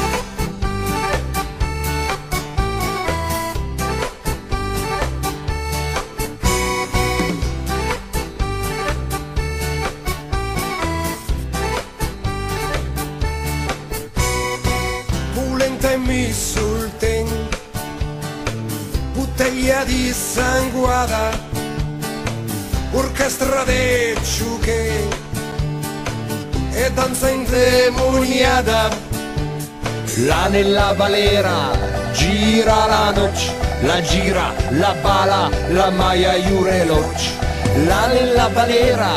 Pulentemi sul ten Bottiglia di sanguada Orchestra de ciuche E danza indemoniata Là nella balera gira la noce, la gira, la bala, la maia iureloc. Là nella balera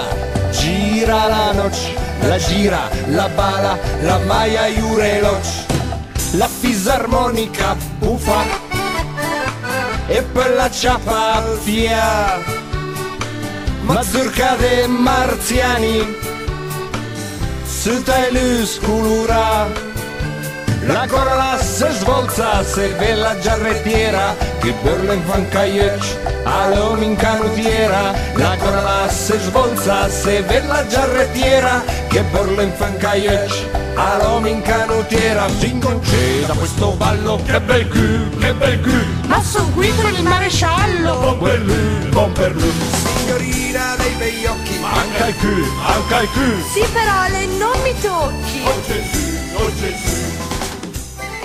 gira la noce, la gira, la bala, la maia iureloc. La fisarmonica buffa e per la ciappa via. Mazurka de marziani, sutta e sculura. La corola se svolza, se ve la giarrettiera, che per l'infancaiec, all'uomo in canutiera. La corola se svolza, se ve la giarrettiera, che per l'infancaiec, all'uomo in canutiera. Si conceda questo ballo, che bel cul, che bel cul. Ma son qui con il maresciallo Buon per lui, buon per lui. Signorina dei bei occhi Anche il cul, anche il cul. Sì, però Ale, non mi tocchi. Oh Gesù, oh Gesù.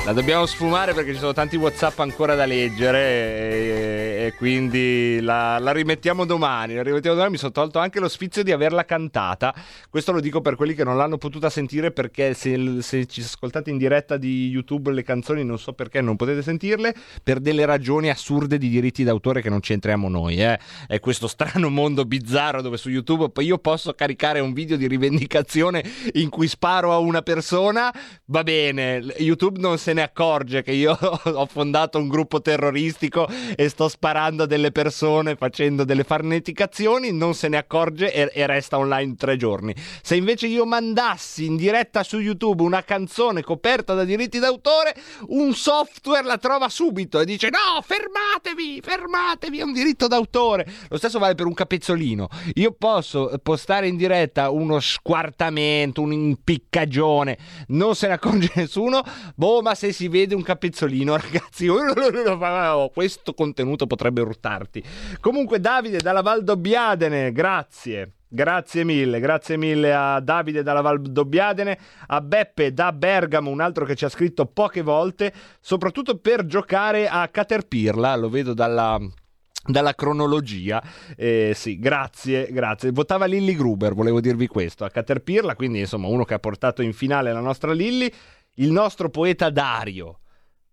La dobbiamo sfumare perché ci sono tanti WhatsApp ancora da leggere e, e quindi la, la rimettiamo domani. La rimettiamo domani. Mi sono tolto anche lo sfizio di averla cantata. Questo lo dico per quelli che non l'hanno potuta sentire perché se, se ci ascoltate in diretta di YouTube le canzoni non so perché non potete sentirle per delle ragioni assurde di diritti d'autore che non c'entriamo noi. Eh. È questo strano mondo bizzarro dove su YouTube io posso caricare un video di rivendicazione in cui sparo a una persona. Va bene, YouTube non se ne accorge che io ho fondato un gruppo terroristico e sto sparando a delle persone facendo delle farneticazioni, non se ne accorge e, e resta online tre giorni. Se invece io mandassi in diretta su YouTube una canzone coperta da diritti d'autore, un software la trova subito e dice no, fermatevi, fermatevi, è un diritto d'autore. Lo stesso vale per un capezzolino. Io posso postare in diretta uno squartamento, un'impiccagione, non se ne accorge nessuno, boh, ma se si vede un capezzolino, ragazzi, oh, questo contenuto potrebbe urtarti. Comunque, Davide dalla Valdobbiadene, grazie. Grazie mille, grazie mille a Davide dalla Valdobbiadene, a Beppe da Bergamo, un altro che ci ha scritto poche volte, soprattutto per giocare a Caterpirla, lo vedo dalla, dalla cronologia. Eh, sì, grazie, grazie. Votava Lilly Gruber, volevo dirvi questo, a Caterpirla, quindi insomma uno che ha portato in finale la nostra Lilly, il nostro poeta Dario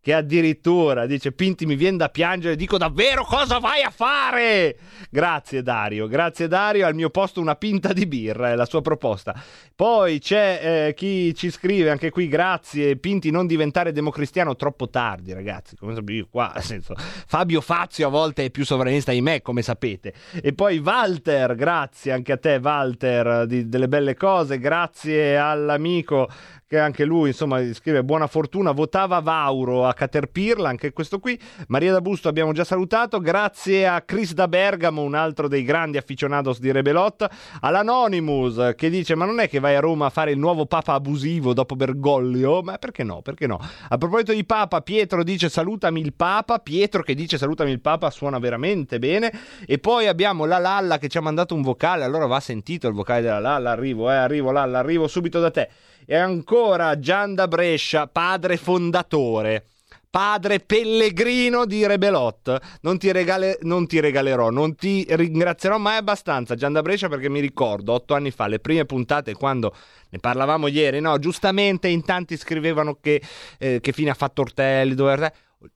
che addirittura dice Pinti mi viene da piangere, dico davvero cosa vai a fare? Grazie Dario, grazie Dario, al mio posto una pinta di birra è la sua proposta. Poi c'è eh, chi ci scrive anche qui, grazie Pinti non diventare democristiano troppo tardi ragazzi, come sapete io qua, nel senso, Fabio Fazio a volte è più sovranista di me come sapete. E poi Walter, grazie anche a te Walter di- delle belle cose, grazie all'amico che anche lui insomma scrive buona fortuna votava Vauro a Caterpillar anche questo qui. Maria da Busto abbiamo già salutato. Grazie a Chris da Bergamo un altro dei grandi aficionados di Rebelot. all'Anonymous che dice ma non è che vai a Roma a fare il nuovo papa abusivo dopo Bergoglio? Ma perché no perché no? A proposito di papa Pietro dice salutami il papa. Pietro che dice salutami il papa suona veramente bene. E poi abbiamo la Lalla che ci ha mandato un vocale. Allora va sentito il vocale della Lalla. Arrivo eh arrivo Lalla arrivo subito da te e ancora Gian da Brescia, padre fondatore. Padre pellegrino di Rebelot, non ti, regale- non ti regalerò, non ti ringrazierò mai abbastanza Gian da Brescia perché mi ricordo otto anni fa, le prime puntate quando ne parlavamo ieri, no? Giustamente in tanti scrivevano che, eh, che fine ha fatto Ortelli, dove Ortelli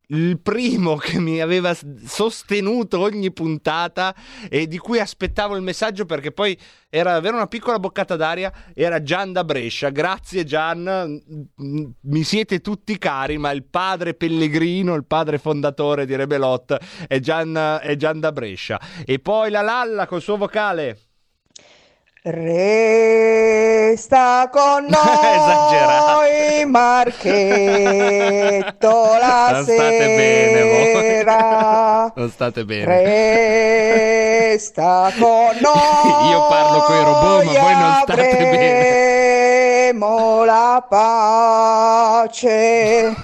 il primo che mi aveva sostenuto ogni puntata e di cui aspettavo il messaggio perché poi era davvero una piccola boccata d'aria era Gian da Brescia. Grazie Gian. Mi siete tutti cari ma il padre Pellegrino il padre fondatore di Rebelot è Gian, è Gian da Brescia. E poi la Lalla col suo vocale Resta con noi Marchetto la non state bene sera. non state bene Resta con noi. io parlo con i robot ma voi non state bene avremo la pace.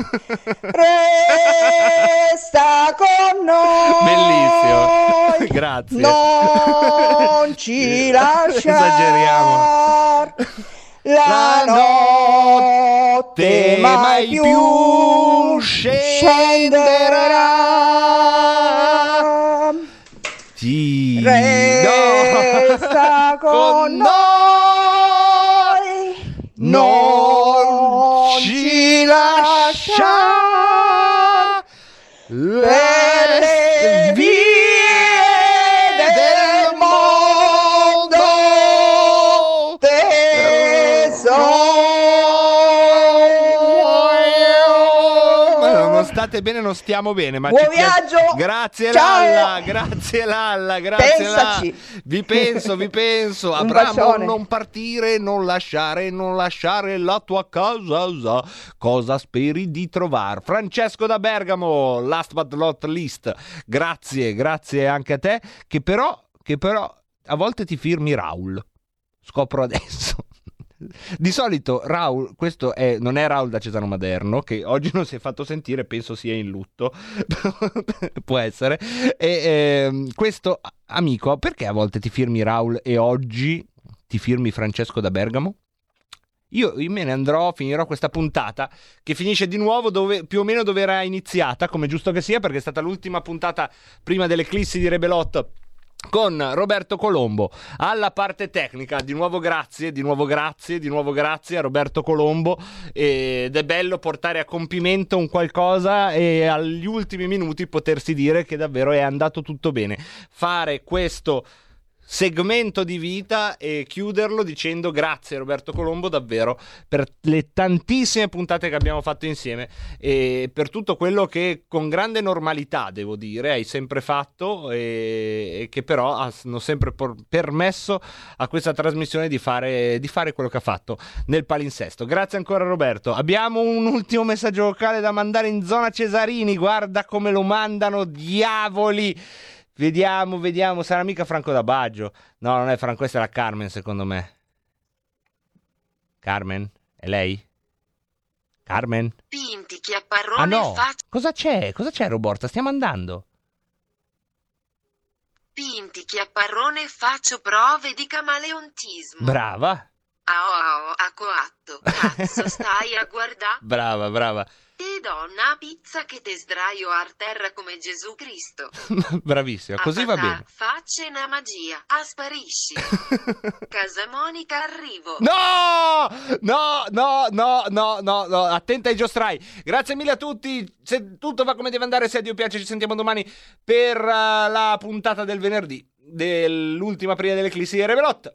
Resta con noi. bellissimo grazie Non ci lasciare. esageriamo La notte mai più scenderà. Ti Resta con noi. Ci lasciare. State bene, non stiamo bene. Ma Buon viaggio! Grazie Ciao! Lalla, grazie Lalla, grazie Pensaci. Lalla. Vi penso, vi penso. Abramo, non partire, non lasciare, non lasciare la tua casa. Cosa speri di trovare? Francesco da Bergamo, last but not least. Grazie, grazie anche a te. Che però, che però a volte ti firmi Raul. Scopro adesso. Di solito Raul, questo è, non è Raul da Cesano Maderno, che oggi non si è fatto sentire, penso sia in lutto, può essere. E, ehm, questo amico, perché a volte ti firmi Raul e oggi ti firmi Francesco da Bergamo? Io, io me ne andrò, finirò questa puntata che finisce di nuovo dove, più o meno dove era iniziata, come giusto che sia, perché è stata l'ultima puntata prima dell'eclissi di Rebelot con Roberto Colombo alla parte tecnica. Di nuovo grazie, di nuovo grazie, di nuovo grazie a Roberto Colombo ed è bello portare a compimento un qualcosa e agli ultimi minuti potersi dire che davvero è andato tutto bene. Fare questo segmento di vita e chiuderlo dicendo grazie Roberto Colombo davvero per le tantissime puntate che abbiamo fatto insieme e per tutto quello che con grande normalità devo dire hai sempre fatto e, e che però hanno sempre por- permesso a questa trasmissione di fare, di fare quello che ha fatto nel palinsesto. Grazie ancora Roberto. Abbiamo un ultimo messaggio vocale da mandare in zona Cesarini. Guarda come lo mandano diavoli Vediamo, vediamo, sarà mica Franco da Baggio. No, non è Franco, questa è la Carmen, secondo me. Carmen? È lei? Carmen? Pinti, chiapparrone Ah no, faccio. cosa c'è? Cosa c'è Roborta? Stiamo andando. Pinti, chiapparrone faccio prove di camaleontismo. Brava, Ao ao, a coatto. Cazzo, stai a guardare? brava, brava. E donna a pizza che te sdraio a terra come Gesù Cristo. Bravissima, così va bene. Facce una magia, asparisci. Casa Monica arrivo. No! No, no, no, no, no, no, attenta ai giostrai. Grazie mille a tutti. Se tutto va come deve andare, se a Dio piace, ci sentiamo domani per eh, la puntata del venerdì dell'ultima prima dell'eclissi di Rebelot.